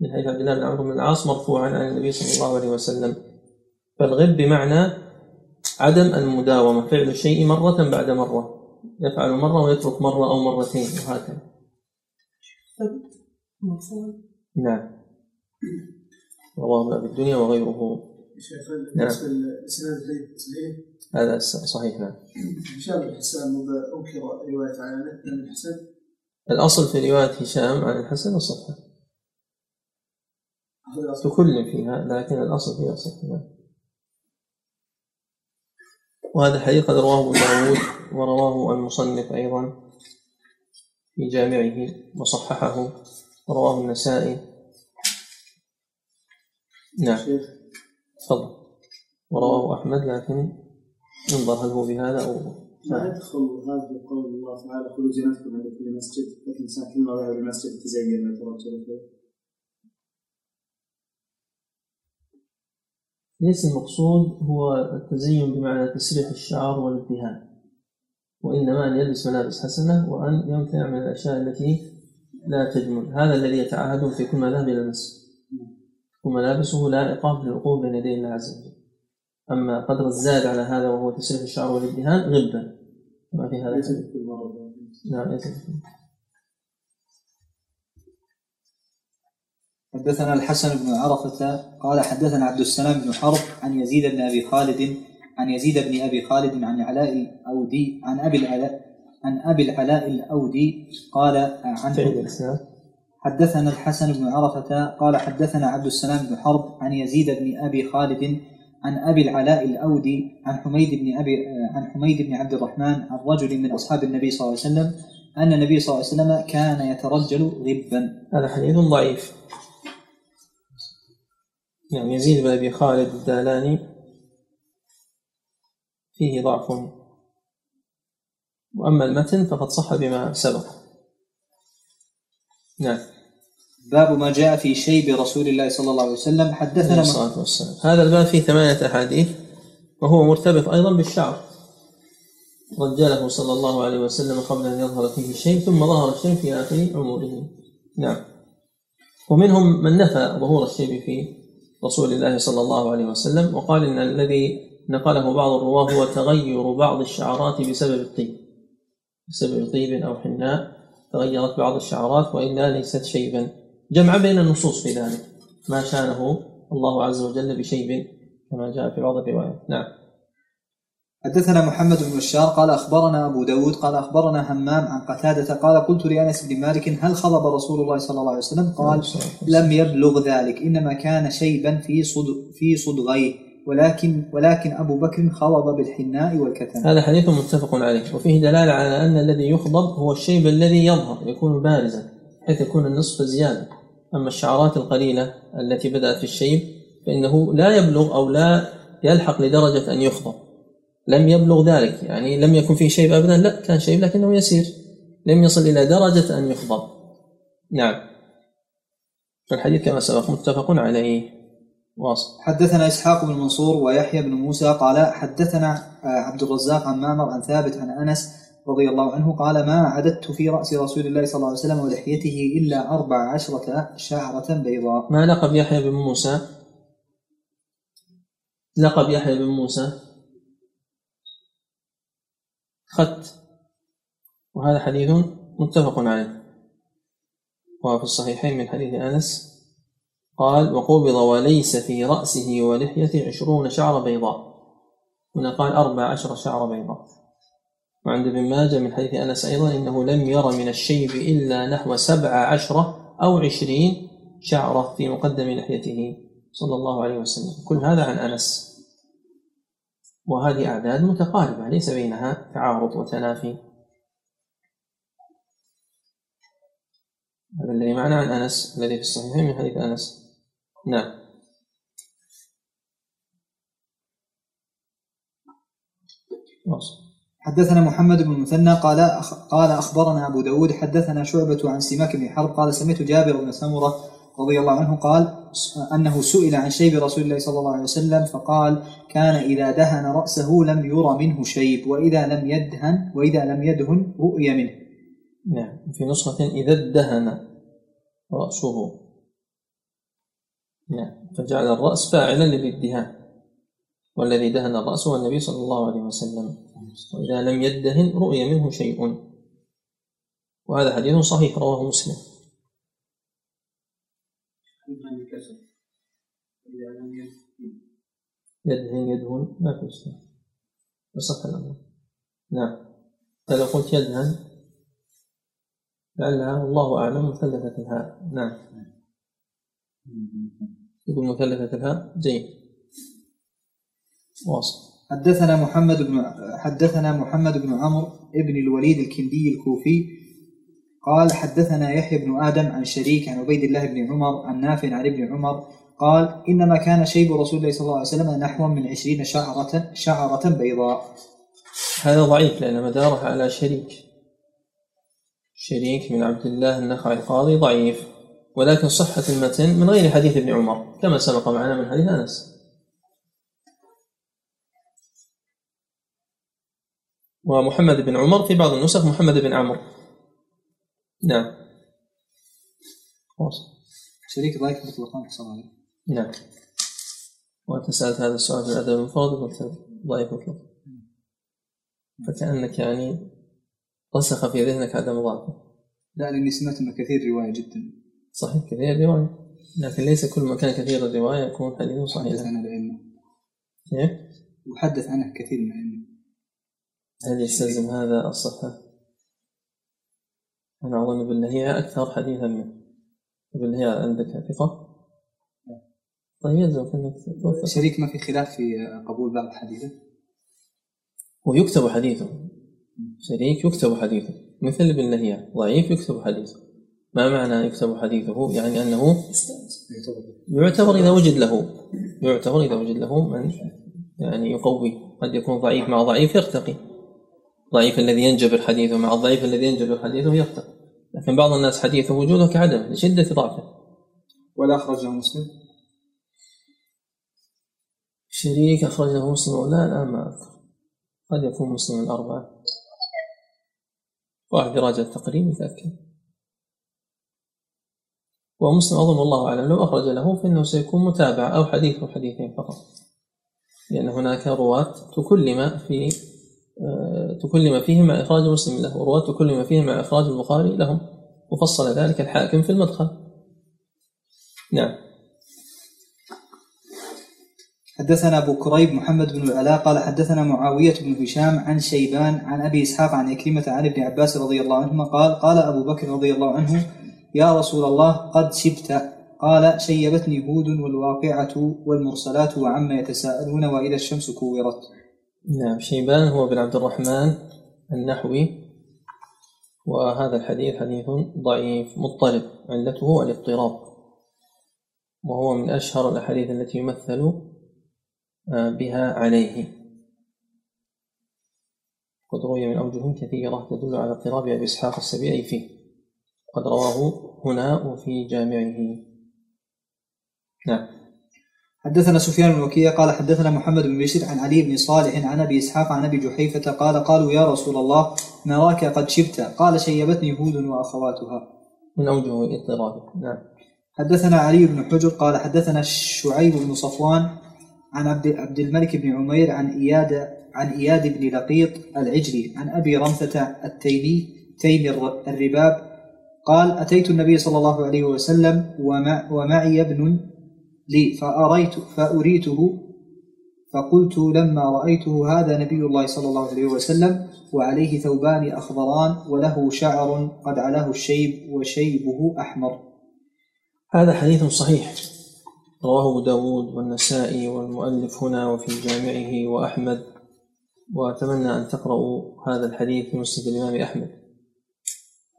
من حديث عبد الله بن عمرو بن العاص مرفوعا عن النبي صلى الله عليه وسلم. فالغب بمعنى عدم المداومة فعل الشيء مرة بعد مرة. يفعل مرة ويترك مرة أو مرتين وهكذا. نعم. رواه أبي الدنيا وغيره. شيخ بالنسبة للإسناد زيد صحيح؟ هذا صحيح نعم. هشام بن حسان أنكر رواية عن الحسن؟ الأصل في رواية هشام عن الحسن الأصل. تكلم فيها لكن الأصل فيها صحة نعم. وهذا الحديث قد رواه أبو داود ورواه المصنف أيضا في جامعه وصححه ورواه النسائي. نعم. شيخ تفضل. ورواه أحمد لكن انظر هل هو بهذا أو ما يدخل هذا قول الله تعالى خذوا زينتكم عند كل مسجد لكن كل ما ذهب المسجد تزين وكذا ليس المقصود هو التزين بمعنى تسريح الشعر والادهان وإنما أن يلبس ملابس حسنة وأن يمتنع من الأشياء التي لا تجمل. هذا الذي يتعهد في كل ما ذهب إلى المسجد. وملابسه لائقة بالوقوف بين يدي الله عز وجل. أما قدر الزاد على هذا وهو تسريح الشعر والادهان غبا. ما في هذا. نعم ليس حدثنا الحسن بن عرفة قال حدثنا عبد السلام بن حرب عن يزيد بن أبي خالد عن يزيد بن أبي خالد عن علاء الأودي عن أبي العلاء عن أبي العلاء الأودي قال عن حدثنا الحسن بن عرفة قال حدثنا عبد السلام بن حرب عن يزيد بن أبي خالد عن أبي العلاء الأودي عن حميد بن أبي عن حميد بن عبد الرحمن عن رجل من أصحاب النبي صلى الله عليه وسلم أن النبي صلى الله عليه وسلم كان يترجل غبا. هذا حديث ضعيف. يعني يزيد بن أبي خالد الدالاني فيه ضعف. وأما المتن فقد صح بما سبق. نعم. باب ما جاء في شيب رسول الله صلى الله عليه وسلم. عليه حدثنا الصلاة والسلام. هذا الباب فيه ثمانية أحاديث وهو مرتبط أيضا بالشعر. رجله صلى الله عليه وسلم قبل أن يظهر فيه الشيء ثم ظهر الشيء في آخر عمره نعم. ومنهم من نفى ظهور الشيب في رسول الله صلى الله عليه وسلم وقال إن الذي نقله بعض الرواة هو تغير بعض الشعرات بسبب الطيب. بسبب طيب أو حناء تغيرت بعض الشعرات وإلا ليست شيبا. جمع بين النصوص في ذلك. ما شانه الله عز وجل بشيب كما جاء في بعض الروايات. نعم. حدثنا محمد بن بشار قال أخبرنا أبو داود قال أخبرنا همام عن قتادة قال قلت لأنس بن مالك هل خضب رسول الله صلى الله عليه وسلم؟ قال لم يبلغ ذلك إنما كان شيبا في صد في صدغيه ولكن ولكن أبو بكر خضب بالحناء والكتم. هذا حديث متفق عليه وفيه دلالة على أن الذي يخضب هو الشيب الذي يظهر يكون بارزا حيث يكون النصف زيادة. أما الشعرات القليلة التي بدأت في الشيب فإنه لا يبلغ أو لا يلحق لدرجة أن يخضب لم يبلغ ذلك يعني لم يكن فيه شيب أبدا لا كان شيب لكنه يسير. لم يصل إلى درجة أن يخضب نعم. الحديث كما سبق متفق عليه. واصل. حدثنا إسحاق بن منصور ويحيى بن موسى قال حدثنا عبد الرزاق عن معمر عن ثابت عن أنس رضي الله عنه قال ما عددت في رأس رسول الله صلى الله عليه وسلم ولحيته إلا أربع عشرة شعرة بيضاء. ما لقب يحيى بن موسى؟ لقب يحيى بن موسى؟ خط. وهذا حديث متفق عليه. وفي الصحيحين من حديث أنس. قال وقبض وليس في رأسه ولحيته عشرون شعر بيضاء. هنا قال أربع عشر شعر بيضاء. وعند ابن ماجه من حديث أنس أيضا إنه لم ير من الشيب إلا نحو سبع عشرة أو عشرين شعرة في مقدم لحيته صلى الله عليه وسلم. كل هذا عن أنس. وهذه أعداد متقاربة ليس بينها تعارض وتنافي هذا الذي معنا عن أنس الذي في الصحيحين من حديث أنس. نعم. واصل حدثنا محمد بن المثنى قال أخ- قال أخبرنا أبو داود حدثنا شعبة عن سماك بن حرب قال سمعت جابر بن سمرة رضي الله عنه قال أنه سئل عن شيب رسول الله صلى الله عليه وسلم فقال كان إذا دهن رأسه لم ير منه شيب وإذا لم يدهن وإذا لم يدهن رؤي منه. نعم في نسخة إذا ادهن رأسه. نعم فجعل الرأس فاعلا للادهان والذي دهن الرأس هو النبي صلى الله عليه وسلم. وإذا لم يدهن رؤي منه شيء. وهذا حديث صحيح رواه مسلم. يدهن يدهن. ما في إشكال يصح الأمر. نعم. فلو قلت يدهن لعلها والله أعلم مثلثة الهاء. نعم. يقول مثلثة الهاء. جيد. واصل. حدثنا محمد بن حدثنا محمد بن عمرو ابن الوليد الكندي الكوفي قال حدثنا يحيى بن آدم عن شريك عن عبيد الله بن عمر عن نافع عن ابن عمر قال إنما كان شيب رسول الله صلى الله عليه وسلم نحو من عشرين شعرة شعرة بيضاء. هذا ضعيف لأن مداره على شريك. شريك من عبد الله النخعي القاضي ضعيف. ولكن صحة المتن من غير حديث ابن عمر كما سبق معنا من حديث أنس. ومحمد بن عمر في بعض النسخ محمد بن عمرو. نعم. واصل. شريك ضعيف مطلقا. نعم. وأنت سألت هذا السؤال في الأدب المفرد وقلت ضعيف مطلق. فكأنك يعني رسخ في ذهنك عدم ضعفه لا لأني سمعت انه كثير رواية جدا. صحيح كثير رواية. لكن ليس كل ما كان كثير الرواية يكون حديثه حدث صحيحا عنه الأئمة. كيف؟ وحدث عنه كثير من الأئمة. هل يستلزم هذا الصحة؟ أنا أظن باللهيعة أكثر حديثا منه. باللهيعة عندك ثقة؟ طيب يلزمك أنك توثق شريك ما في خلاف في قبول بعض حديثه ويكتب حديثه. شريك يكتب حديثه. مثل ابن لهيعة ضعيف يكتب حديثه. ما معنى يكتب حديثه؟ يعني أنه يعتبر إذا وجد له. يعتبر إذا وجد له من يعني يقويه قد يكون ضعيف مع ضعيف يرتقي. ضعيف الذي ينجبر حديثه مع الضعيف الذي ينجبر حديثه يرتقي لكن بعض الناس حديثه وجوده كعدم لشدة ضعفه. ولا أخرجه مسلم. شريك أخرجه مسلم ولا الآن ما أذكر. قد يكون مسلم الأربعة. واحد يراجع التقريب يتأكد. ومسلم أظن والله أعلم لو أخرج له فإنه سيكون متابعة أو حديث حديثين فقط. لأن هناك رواة تكلم في آه، تكلم فيهم مع إخراج مسلم له ورواة تكلم فيهم مع إخراج البخاري لهم. وفصل ذلك الحاكم في المدخل. نعم. حدثنا أبو كريب محمد بن العلاء قال حدثنا معاوية بن هشام عن شيبان عن أبي إسحاق عن إكرمة عن ابن عباس رضي الله عنهما قال قال أبو بكر رضي الله عنه يا رسول الله قد شبت. قال شيبتني هود والواقعة والمرسلات وعما يتساءلون وإذا الشمس كورت. نعم شيبان هو بن عبد الرحمن النحوي وهذا الحديث حديث ضعيف مضطرب علته الاضطراب. وهو من أشهر الأحاديث التي يمثل آه، بها عليه. قد روي من أوجه كثيرة تدل على اضطراب أبي إسحاق السبيعي فيه. قد رواه هنا وفي جامعه. نعم. حدثنا سفيان بن وكيع قال حدثنا محمد بن بشير عن علي بن صالح عن أبي إسحاق عن أبي جحيفة قال قالوا يا رسول الله نراك قد شبت. قال شيبتني هود وأخواتها. من أوجه اضطرابه نعم. حدثنا علي بن حجر قال حدثنا شعيب بن صفوان عن عبد عبد الملك بن عمير عن إياد عن إياد بن لقيط العجلي عن أبي رمثة التيمي تيمي الر- الرباب قال أتيت النبي صلى الله عليه وسلم ومع ومعي ابن لي فأريت فأريته فقلت لما رأيته هذا نبي الله صلى الله عليه وسلم وعليه ثوبان أخضران وله شعر قد علاه الشيب وشيبه أحمر. هذا حديث صحيح. رواه داود والنسائي والمؤلف هنا وفي جامعه وأحمد. وأتمنى أن تقرأوا هذا الحديث في مسند الإمام أحمد.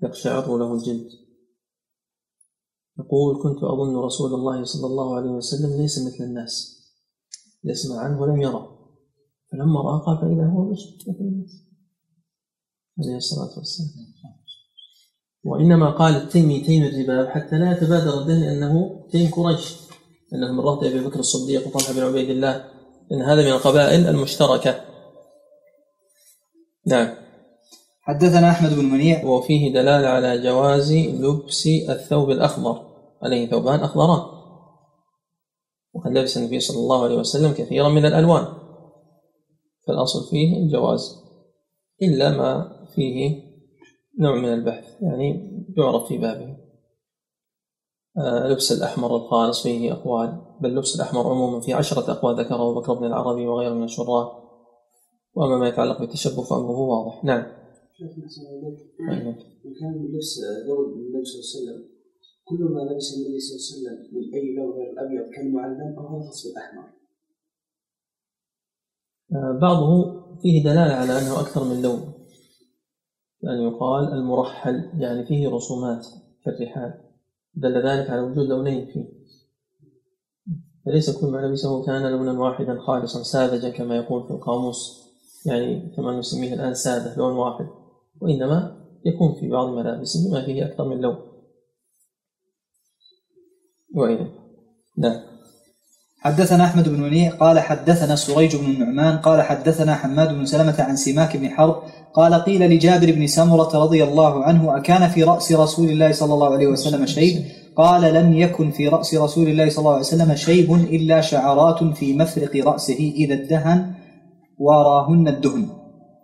يقشعر له الجلد. يقول كنت أظن رسول الله صلى الله عليه وسلم ليس مثل الناس يسمع عنه ولم يره. فلما رأى قال فإذا هو مثل الناس. عليه الصلاة والسلام. وإنما قال التيمي تيم الرباب حتى لا يتبادر الذهن أنه تيم قريش أنه من رهط أبي بكر الصديق وطلحة بن عبيد الله إن هذا من القبائل المشتركة. نعم. حدثنا أحمد بن منيع. وفيه دلالة على جواز لبس الثوب الأخضر. عليه ثوبان أخضران. وقد لبس النبي صلى الله عليه وسلم كثيرا من الألوان. فالأصل فيه الجواز إلا ما فيه نوع من البحث يعني يعرف في بابه. آه، لبس الأحمر الخالص فيه أقوال بل لبس الأحمر عموما في عشرة أقوال ذكره بكر بن العربي وغيره من الشراح وأما ما يتعلق بالتشبه فأمره واضح. نعم. شيخ أيوة. وكان من لبس ثوب النبي صلى الله عليه وسلم كل ما لبس النبي صلى الله عليه وسلم من أي لون غير الأبيض كالمعلم أو هذا خاص بالاحمر آه، بعضه فيه دلالة على أنه أكثر من لون. يعني يقال المرحل يعني فيه رسومات كالرحال دل ذلك على وجود لونين فيه. فليس كل ما لبسه كان لونا واحدا خالصا ساذجا كما يقول في القاموس. يعني كما نسميه الآن سادة لون واحد. وإنما يكون في بعض ملابسه ما فيه أكثر من لون. وإذا نعم. حدثنا أحمد بن منيع قال حدثنا سريج بن النعمان قال حدثنا حماد بن سلمة عن سماك بن حرب قال قيل لجابر بن سمرة رضي الله عنه أكان في رأس رسول الله صلى الله عليه وسلم شيب قال لم يكن في رأس رسول الله صلى الله عليه وسلم شيب إلا شعرات في مفرق رأسه إذا ادهن وراهن الدهن.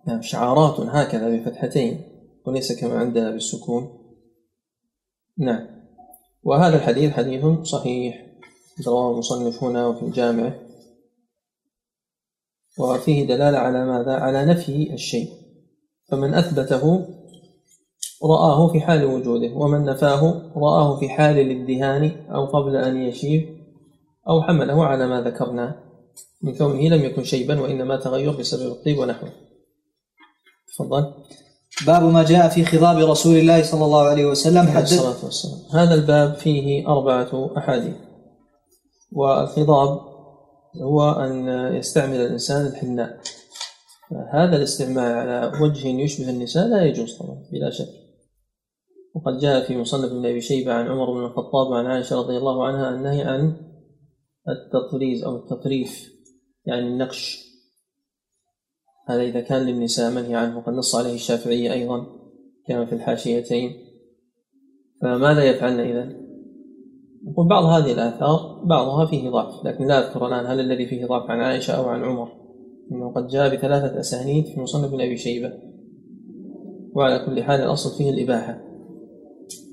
نعم شعارات هكذا بفتحتين وليس كما عندنا بالسكون. نعم. وهذا الحديث حديث صحيح. رواه المصنف هنا وفي جامعه وفيه دلالة على ماذا؟ على نفي الشيء. فمن أثبته رآه في حال وجوده ومن نفاه رآه في حال الادهان أو قبل أن يشيب أو حمله على ما ذكرنا. من كونه لم يكن شيبا وإنما تغير بسبب الطيب ونحوه. تفضل. باب ما جاء في خضاب رسول الله صلى الله عليه وسلم. حدث الصلاة والسلام. هذا الباب فيه أربعة أحاديث والخضاب هو أن يستعمل الإنسان الحناء. هذا الاستعمال على وجه يشبه النساء لا يجوز طبعا بلا شك. وقد جاء في مصنف ابن أبي شيبة عن عمر بن الخطاب وعن عائشة رضي الله عنها النهي عن التطريز أو التطريف يعني النقش. هذا إذا كان للنساء منهي عنه وقد نص عليه الشافعي أيضا كما في الحاشيتين. فماذا يفعلن إذا؟ نقول بعض هذه الآثار بعضها فيه ضعف لكن لا أذكر الآن هل الذي فيه ضعف عن عائشة أو عن عمر إنه قد جاء بثلاثة أسانيد في مصنف بن أبي شيبة. وعلى كل حال الأصل فيه الإباحة.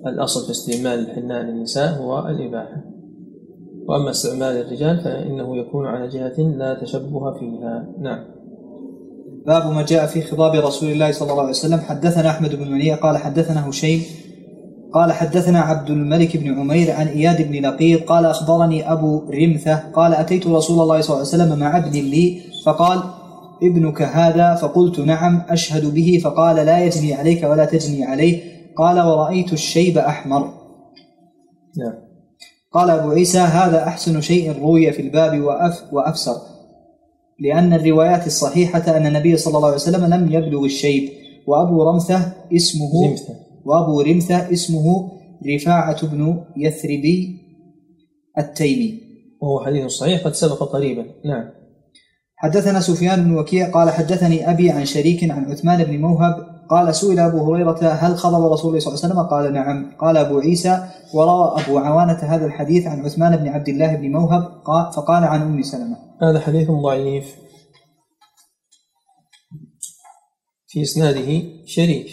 الأصل في استعمال الحناء للنساء هو الإباحة. وأما استعمال الرجال فإنه يكون على جهة لا تشبه فيها. نعم. باب ما جاء في خضاب رسول الله صلى الله عليه وسلم. حدثنا أحمد بن منيع قال حدثنا هشيم قال حدثنا عبد الملك بن عمير عن إياد بن لقيط قال أخبرني أبو رمثة قال أتيت رسول الله صلى الله عليه وسلم مع ابن لي فقال ابنك هذا؟ فقلت نعم أشهد به. فقال لا يجني عليك ولا تجني عليه. قال ورأيت الشيب أحمر. نعم. قال أبو عيسى هذا أحسن شيء روي في الباب وأف وأفسر. لأن الروايات الصحيحة أن النبي صلى الله عليه وسلم لم يبلغ الشيب. وأبو رمثة اسمه رمثة. وأبو رمثة اسمه رفاعة بن يثربي التيمي. وهو حديث صحيح قد سبق قريبا. نعم. حدثنا سفيان بن وكيع قال حدثني أبي عن شريك عن عثمان بن موهب قال سئل أبو هريرة هل خضب رسول الله صلى الله عليه وسلم؟ قال نعم. قال أبو عيسى وروى أبو عوانة هذا الحديث عن عثمان بن عبد الله بن موهب قال فقال عن أم سلمة. هذا حديث ضعيف. في إسناده شريك.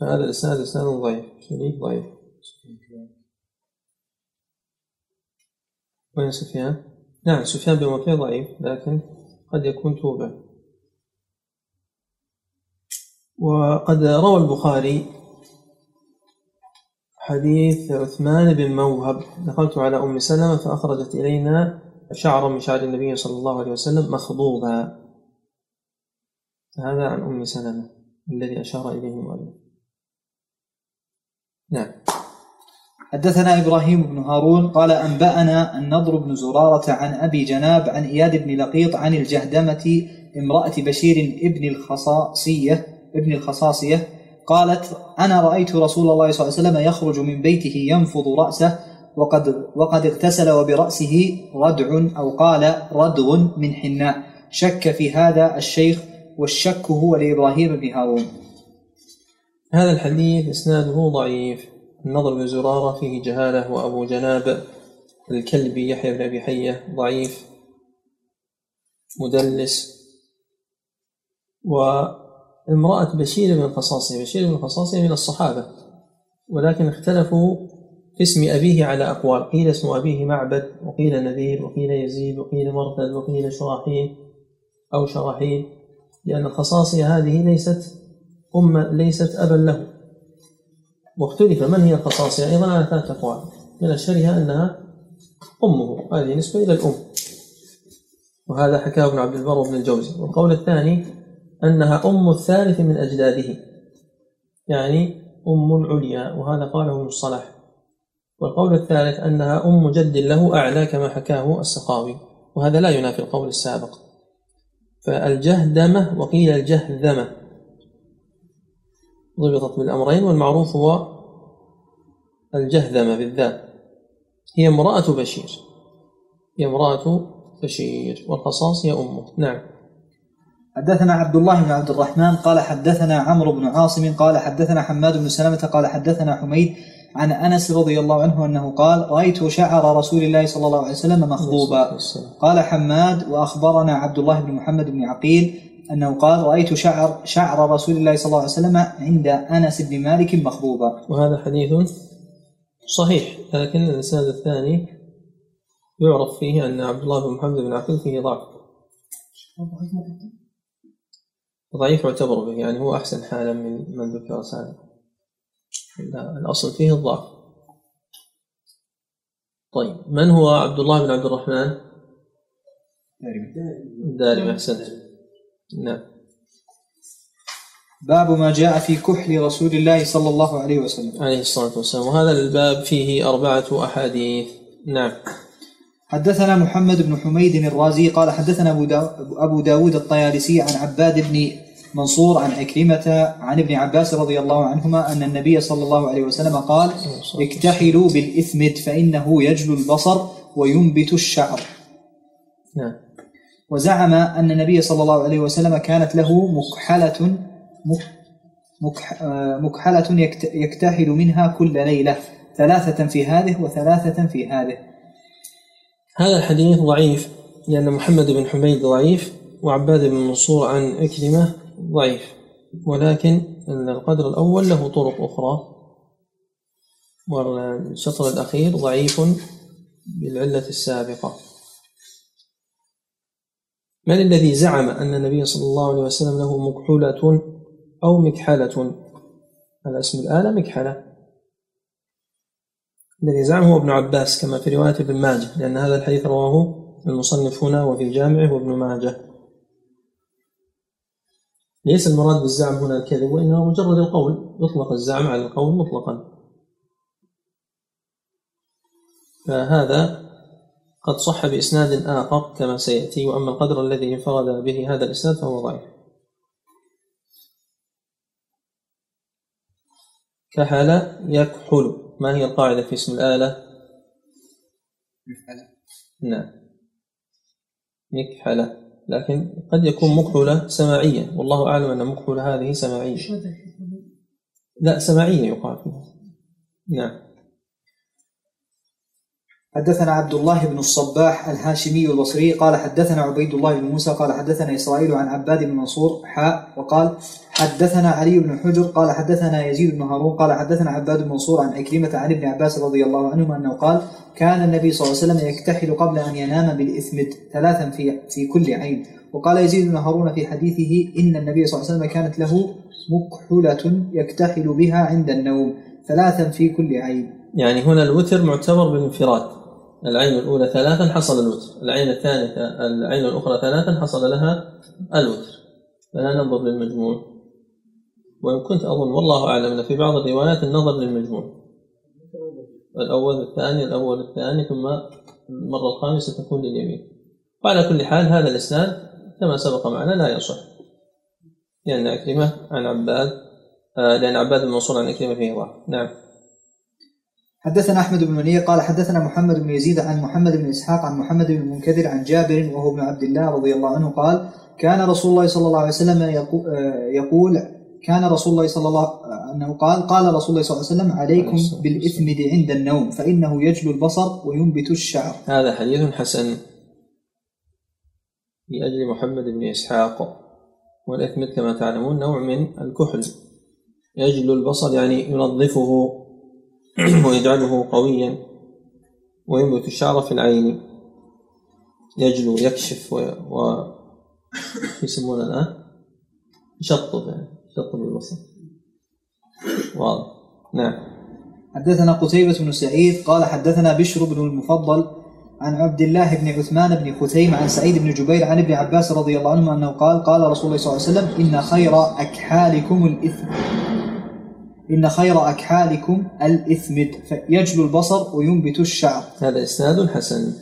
فهذا الإسناد إسناد ضعيف. شريك ضعيف. وين سفيان؟ نعم سفيان بن ضعيف لكن قد يكون توبة. وقد روى البخاري حديث عثمان بن موهب. دخلت على أم سلمة فأخرجت إلينا شعرا من شعر النبي صلى الله عليه وسلم مخضوضا. هذا عن أم سلمة الذي أشار إليه المؤلف. نعم. حدثنا إبراهيم بن هارون قال أنبأنا النضر بن زرارة عن أبي جناب عن إياد بن لقيط عن الجهدمة امرأة بشير ابن الخصاصية ابن الخصاصية قالت أنا رأيت رسول الله صلى الله عليه وسلم يخرج من بيته ينفض رأسه وقد وقد اغتسل وبرأسه ردع أو قال ردغ من حناء شك في هذا الشيخ والشك هو لإبراهيم بن هارون. هذا الحديث إسناده ضعيف. النضر بن زرارة فيه جهالة وأبو جناب الكلبي يحيى بن أبي حية ضعيف مدلس وامرأة بشير بن الخصاصية بشير بن الخصاصية من الصحابة ولكن اختلفوا في اسم أبيه على أقوال قيل اسم أبيه معبد وقيل نذير وقيل يزيد وقيل مرثد وقيل شراحيل أو شراحيل لأن الخصاصية هذه ليست أم ليست أبا له. واختلف من هي الخصاصية أيضا على ثلاثة أقوال من أشهرها أنها أمه هذه نسبة إلى الأم. وهذا حكاه ابن عبد البر وابن الجوزي. والقول الثاني أنها أم الثالث من أجداده. يعني أم عليا وهذا قاله ابن الصلاح والقول الثالث أنها أم جد له أعلى كما حكاه السخاوي وهذا لا ينافي القول السابق. فالجهدمة وقيل الجهذمة. ضبطت بالأمرين والمعروف هو الجهذمة بالذات. هي امرأة بشير. هي امرأة بشير والخصاص هي أمه. نعم. حدثنا عبد الله بن عبد الرحمن قال حدثنا عمرو بن عاصم قال حدثنا حماد بن سلمة قال حدثنا حميد عن أنس رضي الله عنه أنه قال رأيت شعر رسول الله صلى الله عليه وسلم مخضوبا. قال حماد وأخبرنا عبد الله بن محمد بن عقيل أنه قال رأيت شعر شعر رسول الله صلى الله عليه وسلم عند أنس بن مالك مخضوبا. وهذا حديث صحيح لكن الإسناد الثاني يعرف فيه أن عبد الله بن محمد بن عقيل فيه ضعف. ضعيف يعتبر به يعني هو أحسن حالا من من ذكر سابقا الأصل فيه الضعف. طيب من هو عبد الله بن عبد الرحمن؟ دارمي أحسنت. نعم. باب ما جاء في كحل رسول الله صلى الله عليه وسلم. عليه الصلاة والسلام. وهذا الباب فيه أربعة أحاديث. نعم. حدثنا محمد بن حميد الرازي قال حدثنا أبو, دا أبو داود الطيالسي عن عباد بن منصور عن عكرمة عن ابن عباس رضي الله عنهما أن النبي صلى الله عليه وسلم قال اكتحلوا بالإثمد فإنه يجلو البصر وينبت الشعر. نعم. وزعم أن النبي صلى الله عليه وسلم كانت له مكحلة مك- مكح- آه، مكحلة يكت- يكتحل منها كل ليلة ثلاثة في هذه وثلاثة في هذه. هذا الحديث ضعيف لأن محمد بن حميد ضعيف وعباد بن منصور عن أكرمة ضعيف ولكن القدر الأول له طرق أخرى. والشطر الأخير ضعيف بالعلة السابقة. من الذي زعم أن النبي صلى الله عليه وسلم له مكحولة أو مكحلة؟ على اسم الآلة مكحلة. الذي هو ابن عباس كما في رواية ابن ماجه لأن هذا الحديث رواه المصنف هنا وفي جامعه وابن ماجه. ليس المراد بالزعم هنا الكذب وإنما مجرد القول. يطلق الزعم على القول مطلقا. فهذا قد صح بإسناد آخر كما سيأتي وأما القدر الذي انفرد به هذا الإسناد فهو ضعيف. كحل يكحل. ما هي القاعدة في اسم الآلة؟ نعم. مكحلة لكن قد يكون مكحلة سماعية والله أعلم أن مكحلة هذه سماعية. لا سماعية يقال. فيها نعم. حدثنا عبد الله بن الصباح الهاشمي البصري قال حدثنا عبيد الله بن موسى قال حدثنا إسرائيل عن عباد بن منصور حاء وقال حدثنا علي بن حجر قال حدثنا يزيد بن هارون قال حدثنا عباد بن منصور عن أكرمة عن ابن عباس رضي الله عنهما أنه قال كان النبي صلى الله عليه وسلم يكتحل قبل أن ينام بالإثمد ثلاثا في في كل عين. وقال يزيد بن هارون في حديثه إن النبي صلى الله عليه وسلم كانت له مكحلة يكتحل بها عند النوم ثلاثا في كل عين. يعني هنا الوتر معتبر بالانفراد. العين الأولى ثلاثا حصل الوتر. العين الثالثة العين الأخرى ثلاثا حصل لها الوتر. فلا ننظر للمجموع. وإن كنت أظن والله أعلم أن في بعض الروايات النظر للمجموع الأول الثاني الأول الثاني ثم المرة الخامسة تكون لليمين. وعلى كل حال هذا الإسناد كما سبق معنا لا يصح. لأن أكرمة عن عباد آه، لأن عباد بن منصور عن أكرمة فيه ضعف. نعم. حدثنا أحمد بن منير قال حدثنا محمد بن يزيد عن محمد بن إسحاق عن محمد بن المنكدر عن جابر وهو ابن عبد الله رضي الله عنه قال كان رسول الله صلى الله عليه وسلم آه، يقول كان رسول الله صلى الله أنه قال قال رسول الله صلى الله عليه وسلم عليكم بالاثمد عند النوم فإنه يجلو البصر وينبت الشعر. هذا حديث حسن لأجل محمد بن إسحاق والإثمد كما تعلمون نوع من الكحل. يجلو البصر يعني ينظفه [clears throat] ويجعله قويا وينبت الشعر في العين. يجلو يكشف و, و... [clears throat] يسمونه الآن يشطب يعني. يشطب البصر واضح. نعم. حدثنا قتيبة بن سعيد قال حدثنا بشر بن المفضل عن عبد الله بن عثمان بن خثيم عن سعيد بن جبير عن ابن عباس رضي الله عنهما أنه قال قال رسول الله صلى الله عليه وسلم إن خير أكحالكم الإثم. إن خير أكحالكم الاثمد فيجلو البصر وينبت الشعر. هذا إسناد حسن.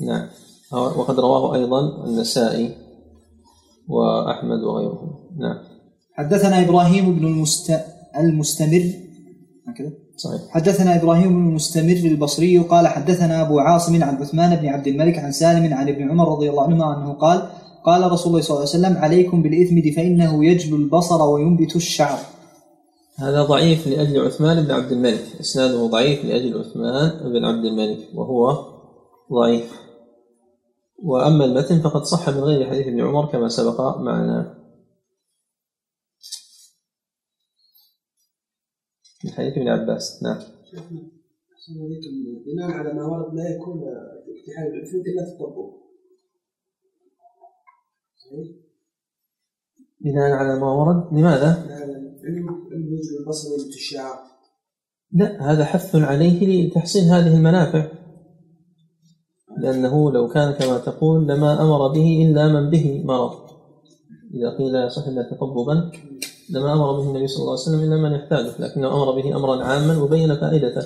نعم. وقد رواه أيضا النسائي. وأحمد وغيره نعم. حدثنا إبراهيم بن المست... المستمر. هكذا صحيح. حدثنا إبراهيم بن المستمر البصري قال حدثنا أبو عاصم عن عثمان بن عبد الملك عن سالم عن ابن عمر رضي الله عنهما أنه قال قال رسول الله صلى الله عليه وسلم عليكم بالاثمد فإنه يجلو البصر وينبت الشعر. هذا ضعيف لأجل عثمان بن عبد الملك. إسناده ضعيف لأجل عثمان بن عبد الملك وهو ضعيف. وأما المتن فقد صح من غير حديث ابن عمر كما سبق معنا. من حديث ابن عباس. نعم. بناء على ما ورد لا يكون اكتحال بالإثم إلا في الطبوع؟ بناء على ما ورد لماذا؟ علم علم يجري البصر وينبت الشعر لا هذا حث عليه لتحصيل هذه المنافع. لأنه لو كان كما تقول لما أمر به إلا من به مرض. إذا قيل إلا تطببا لما أمر به النبي صلى الله عليه وسلم إلا من يحتاجه لكنه أمر به أمرا عاما وبين فائدته.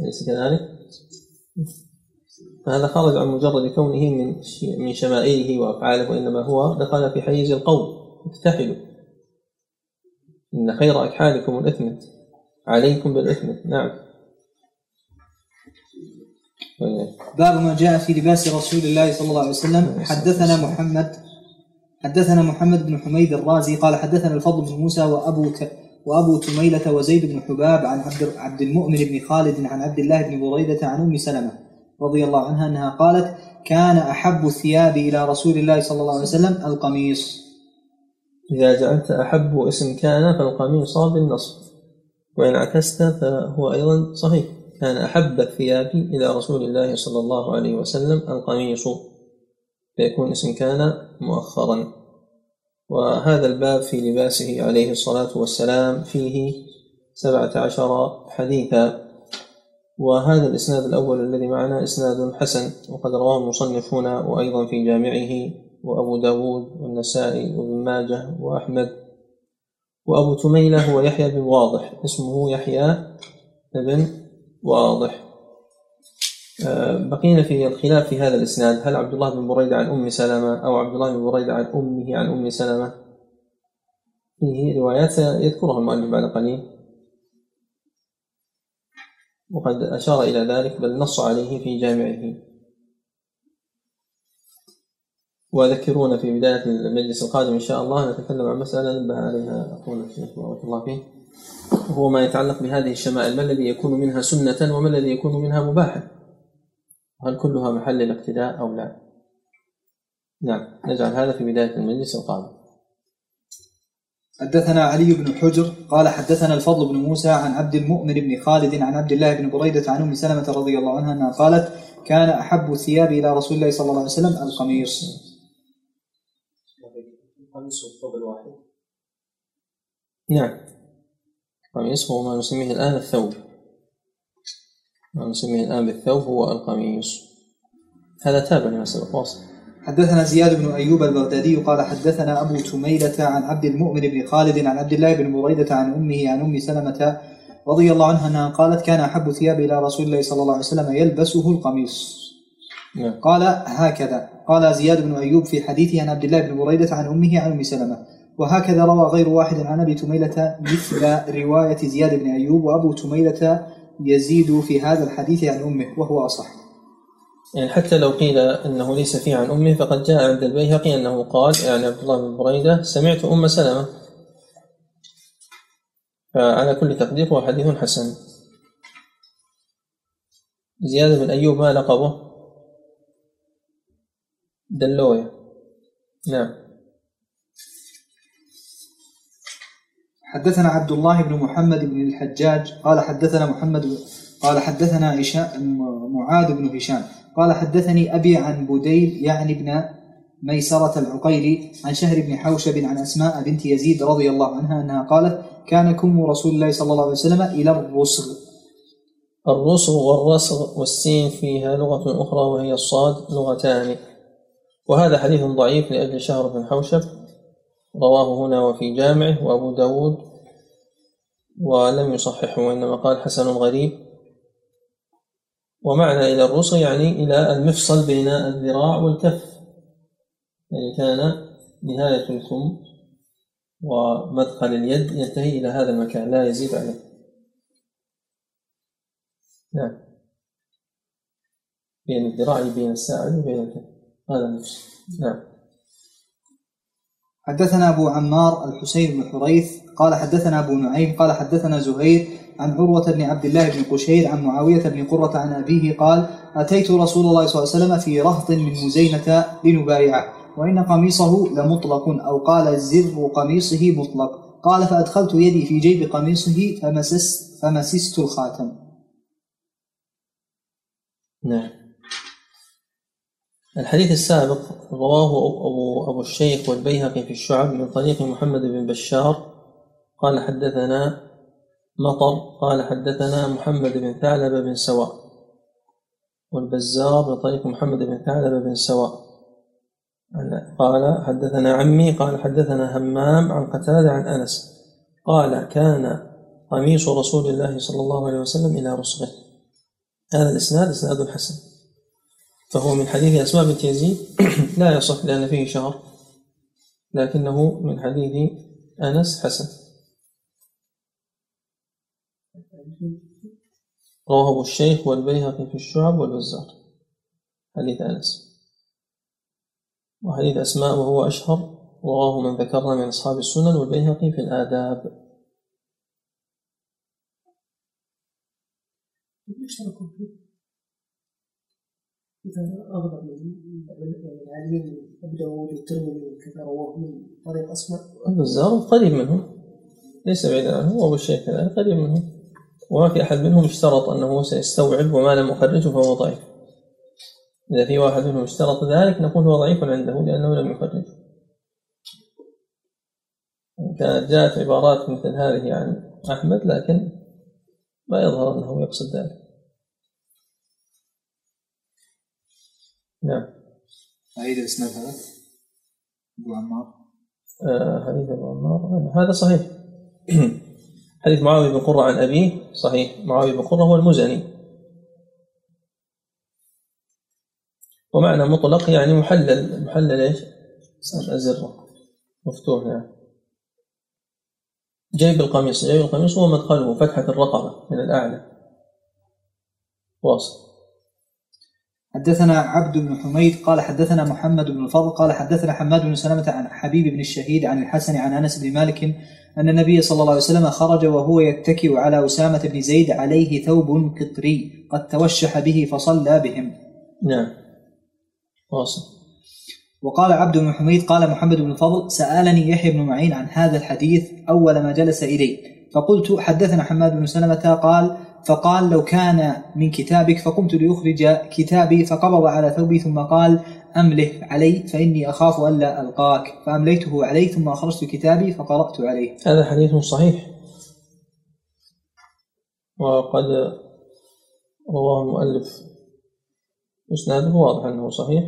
أليس كذلك؟ فهذا خرج عن مجرد كونه من من شمائله وأفعاله وإنما هو دخل في حيز القول. اكتحلوا إن خير أكحالكم الإثم. عليكم بالإثم. نعم. باب ما جاء في لباس رسول الله صلى الله عليه وسلم. حدثنا محمد حدثنا محمد بن حميد الرازي قال حدثنا الفضل بن موسى وأبو ت... وأبو تميلة وزيد بن حباب عن عبد عبد المؤمن بن خالد عن عبد الله بن بريدة عن أم سلمة رضي الله عنها أنها قالت كان أحب الثياب إلى رسول الله صلى الله عليه وسلم القميص. إذا جعلت أحب اسم كان فالقميص بالنصب وإن عكست فهو أيضا صحيح. كان أحب الثياب إلى رسول الله صلى الله عليه وسلم القميص. فيكون اسم كان مؤخرا. وهذا الباب في لباسه عليه الصلاة والسلام فيه سبعة عشر حديثا. وهذا الإسناد الأول الذي معنا إسناد حسن وقد رواه المصنفون وأيضا في جامعه وأبو داود والنسائي وابن ماجه وأحمد. وأبو تميلة هو يحيى بن واضح اسمه يحيى بن واضح. آه، بقينا في الخلاف في هذا الإسناد. هل عبد الله بن بريدة عن أم سلمة أو عبد الله بن بريدة عن أمه عن أم سلمة؟ فيه روايات يذكرها المؤلف بعد قليل. وقد أشار إلى ذلك بل نص عليه في جامعه. وذكرونا في بداية المجلس القادم إن شاء الله نتكلم عن مسألة نبه عليها أخونا الشيخ بارك الله فيه وهو ما يتعلق بهذه الشمائل. ما الذي يكون منها سنة وما الذي يكون منها مباحا هل كلها محل الاقتداء أو لا؟ نعم نجعل هذا في بداية المجلس القادم. حدثنا علي بن حجر قال حدثنا الفضل بن موسى عن عبد المؤمن بن خالد عن عبد الله بن بريدة عن أم سلمة رضي الله عنها أنها قالت كان أحب الثياب إلى رسول الله صلى الله عليه وسلم القميص. القميص الثوب الواحد نعم. القميص هو ما نسميه الآن الثوب. ما نسميه الآن بالثوب هو القميص. هذا تابع لما سبق واصل. حدثنا زياد بن أيوب البغدادي قال حدثنا أبو تميلة عن عبد المؤمن بن خالد عن عبد الله بن بريدة عن أمه عن أم سلمة رضي الله عنها أنها قالت كان أحب ثياب إلى رسول الله صلى الله عليه وسلم يلبسه القميص. نعم. قال هكذا. قال زياد بن أيوب في حديثه عن عبد الله بن بريدة عن أمه عن أم سلمة وهكذا روى غير واحد عن أبي تميلة مثل رواية زياد بن أيوب وأبو تميلة يزيد في هذا الحديث عن أمه وهو أصح. يعني حتى لو قيل أنه ليس فيه عن أمه فقد جاء عند البيهقي أنه قال يعني عبد الله بن بريدة سمعت أم سلمة. فعلى كل تقدير هو حديث حسن. زيادة بن أيوب ما لقبه؟ دلوية نعم. حدثنا عبد الله بن محمد بن الحجاج قال حدثنا محمد قال حدثنا معاذ بن هشام قال حدثني أبي عن بديل يعني ابن ميسرة العقيلي عن شهر بن حوشب عن أسماء بنت يزيد رضي الله عنها أنها قالت كان كم رسول الله صلى الله عليه وسلم إلى الرسغ. الرسغ والرسغ والسين فيها لغة أخرى وهي الصاد لغتان. وهذا حديث ضعيف لأجل شهر بن حوشب رواه هنا وفي جامعه وأبو داود ولم يصححه وإنما قال حسن غريب. ومعنى إلى الرسغ يعني إلى المفصل بين الذراع والكف. يعني كان نهاية الكم ومدخل اليد ينتهي إلى هذا المكان لا يزيد عليه. نعم. بين الذراع بين الساعد وبين الكف. هذا النفس نعم. حدثنا أبو عمار الحسين بن حريث قال حدثنا أبو نعيم قال حدثنا زهير عن عروة بن عبد الله بن قشير عن معاوية بن قرة عن أبيه قال أتيت رسول الله صلى الله عليه وسلم في رهط من مزينة لنبايعه وإن قميصه لمطلق أو قال زر قميصه مطلق قال فأدخلت يدي في جيب قميصه فمسست, فمسست الخاتم نعم. الحديث السابق رواه أبو, أبو الشيخ والبيهقي في الشعب من طريق محمد بن بشار. قال حدثنا مطر قال حدثنا محمد بن ثعلب بن سواء. والبزار من طريق محمد بن ثعلب بن سواء. قال حدثنا عمي قال حدثنا همام عن قتادة عن أنس. قال كان قميص رسول الله صلى الله عليه وسلم إلى رسغه هذا الإسناد إسناد حسن. فهو من حديث أسماء بنت يزيد. [clears throat] لا يصح لأن فيه شهر لكنه من حديث أنس حسن. رواه الشيخ والبيهقي في الشعب والبزار حديث أنس. وحديث أسماء وهو أشهر. رواه من ذكرنا من أصحاب السنن والبيهقي في الآداب. من يعني العالمين أبو داوود والترمذي رواه من طريق أسماء البزار قريب منهم ليس بعيدا عنه وأبو الشيخ كذلك قريب منهم وما في أحد منهم اشترط أنه سيستوعب وما لم يخرجه فهو ضعيف. إذا في واحد منهم اشترط ذلك نقول هو ضعيف عنده لأنه لم يخرجه. كانت جاءت عبارات مثل هذه عن أحمد لكن ما يظهر أنه يقصد ذلك. نعم. أعيد الإسناد هذا. أبو عمار. آه حديث أبو عمار. هذا صحيح. [clears throat] حديث معاوية بن قرة عن أبيه. صحيح. معاوية بن قرة هو المزني. ومعنى مطلق يعني محلل. محلل إيش؟ الزرة مفتوح يعني جيب القميص. جيب القميص هو مدخله فتحة الرقبة من الأعلى. واصل. حدثنا عبد بن حميد قال حدثنا محمد بن الفضل قال حدثنا حماد بن سلمة عن حبيب بن الشهيد عن الحسن عن أنس بن مالك أن النبي صلى الله عليه وسلم خرج وهو يتكئ على أسامة بن زيد عليه ثوب قطري قد توشح به فصلى بهم. نعم. واصل. وقال عبد بن حميد قال محمد بن الفضل سألني يحيى بن معين عن هذا الحديث أول ما جلس إليه فقلت حدثنا حماد بن سلمة قال فقال لو كان من كتابك فقمت لأخرج كتابي فقبض على ثوبي ثم قال أمله علي فإني أخاف ألا ألقاك. فأمليته عليه ثم أخرجت كتابي فقرأت عليه. هذا حديث صحيح. وقد رواه المؤلف. إسناده واضح أنه صحيح.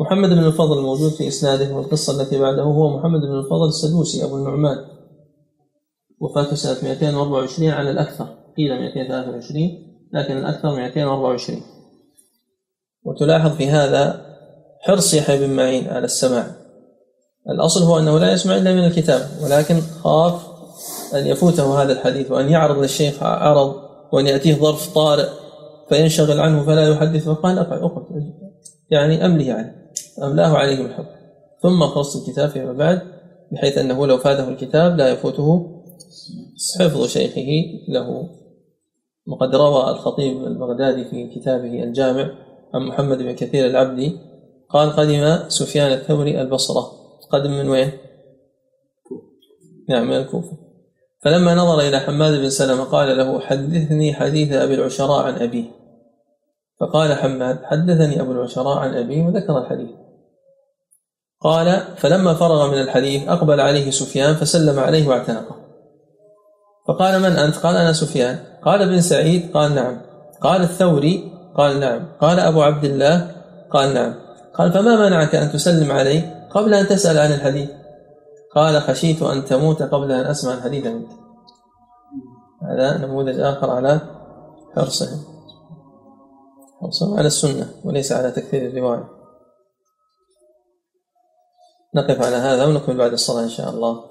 محمد بن الفضل الموجود في إسناده والقصة التي بعده هو محمد بن الفضل السدوسي أبو النعمان. وفاته سنة 224 على الأكثر. قيل 223 لكن الأكثر 224 وتلاحظ في هذا حرص يحيى بن معين على السماع. الأصل هو أنه لا يسمع إلا من الكتاب ولكن خاف أن يفوته هذا الحديث وأن يعرض للشيخ عرض وأن يأتيه ظرف طارئ فينشغل عنه فلا يحدث فقال أقعد أقعد. يعني أمله عليه أملاه عليه بالحب ثم خص الكتاب فيما بعد بحيث أنه لو فاته الكتاب لا يفوته حفظ شيخه له. وقد روى الخطيب البغدادي في كتابه الجامع عن محمد بن كثير العبدي قال قدم سفيان الثوري البصرة قدم من وين؟ نعم من الكوفة. فلما نظر إلى حماد بن سلمة قال له حدثني حديث أبي العشراء عن أبيه فقال حماد حدثني أبو العشراء عن أبيه وذكر الحديث قال فلما فرغ من الحديث أقبل عليه سفيان فسلم عليه واعتنقه فقال من أنت؟ قال أنا سفيان. قال ابن سعيد؟ قال نعم. قال الثوري؟ قال نعم. قال أبو عبد الله؟ قال نعم. قال فما منعك أن تسلم علي قبل أن تسأل عن الحديث؟ قال خشيت أن تموت قبل أن أسمع الحديث منك هذا نموذج آخر على حرصهم حرصهم على السنة وليس على تكثير الرواية. نقف على هذا ونكمل بعد الصلاة إن شاء الله.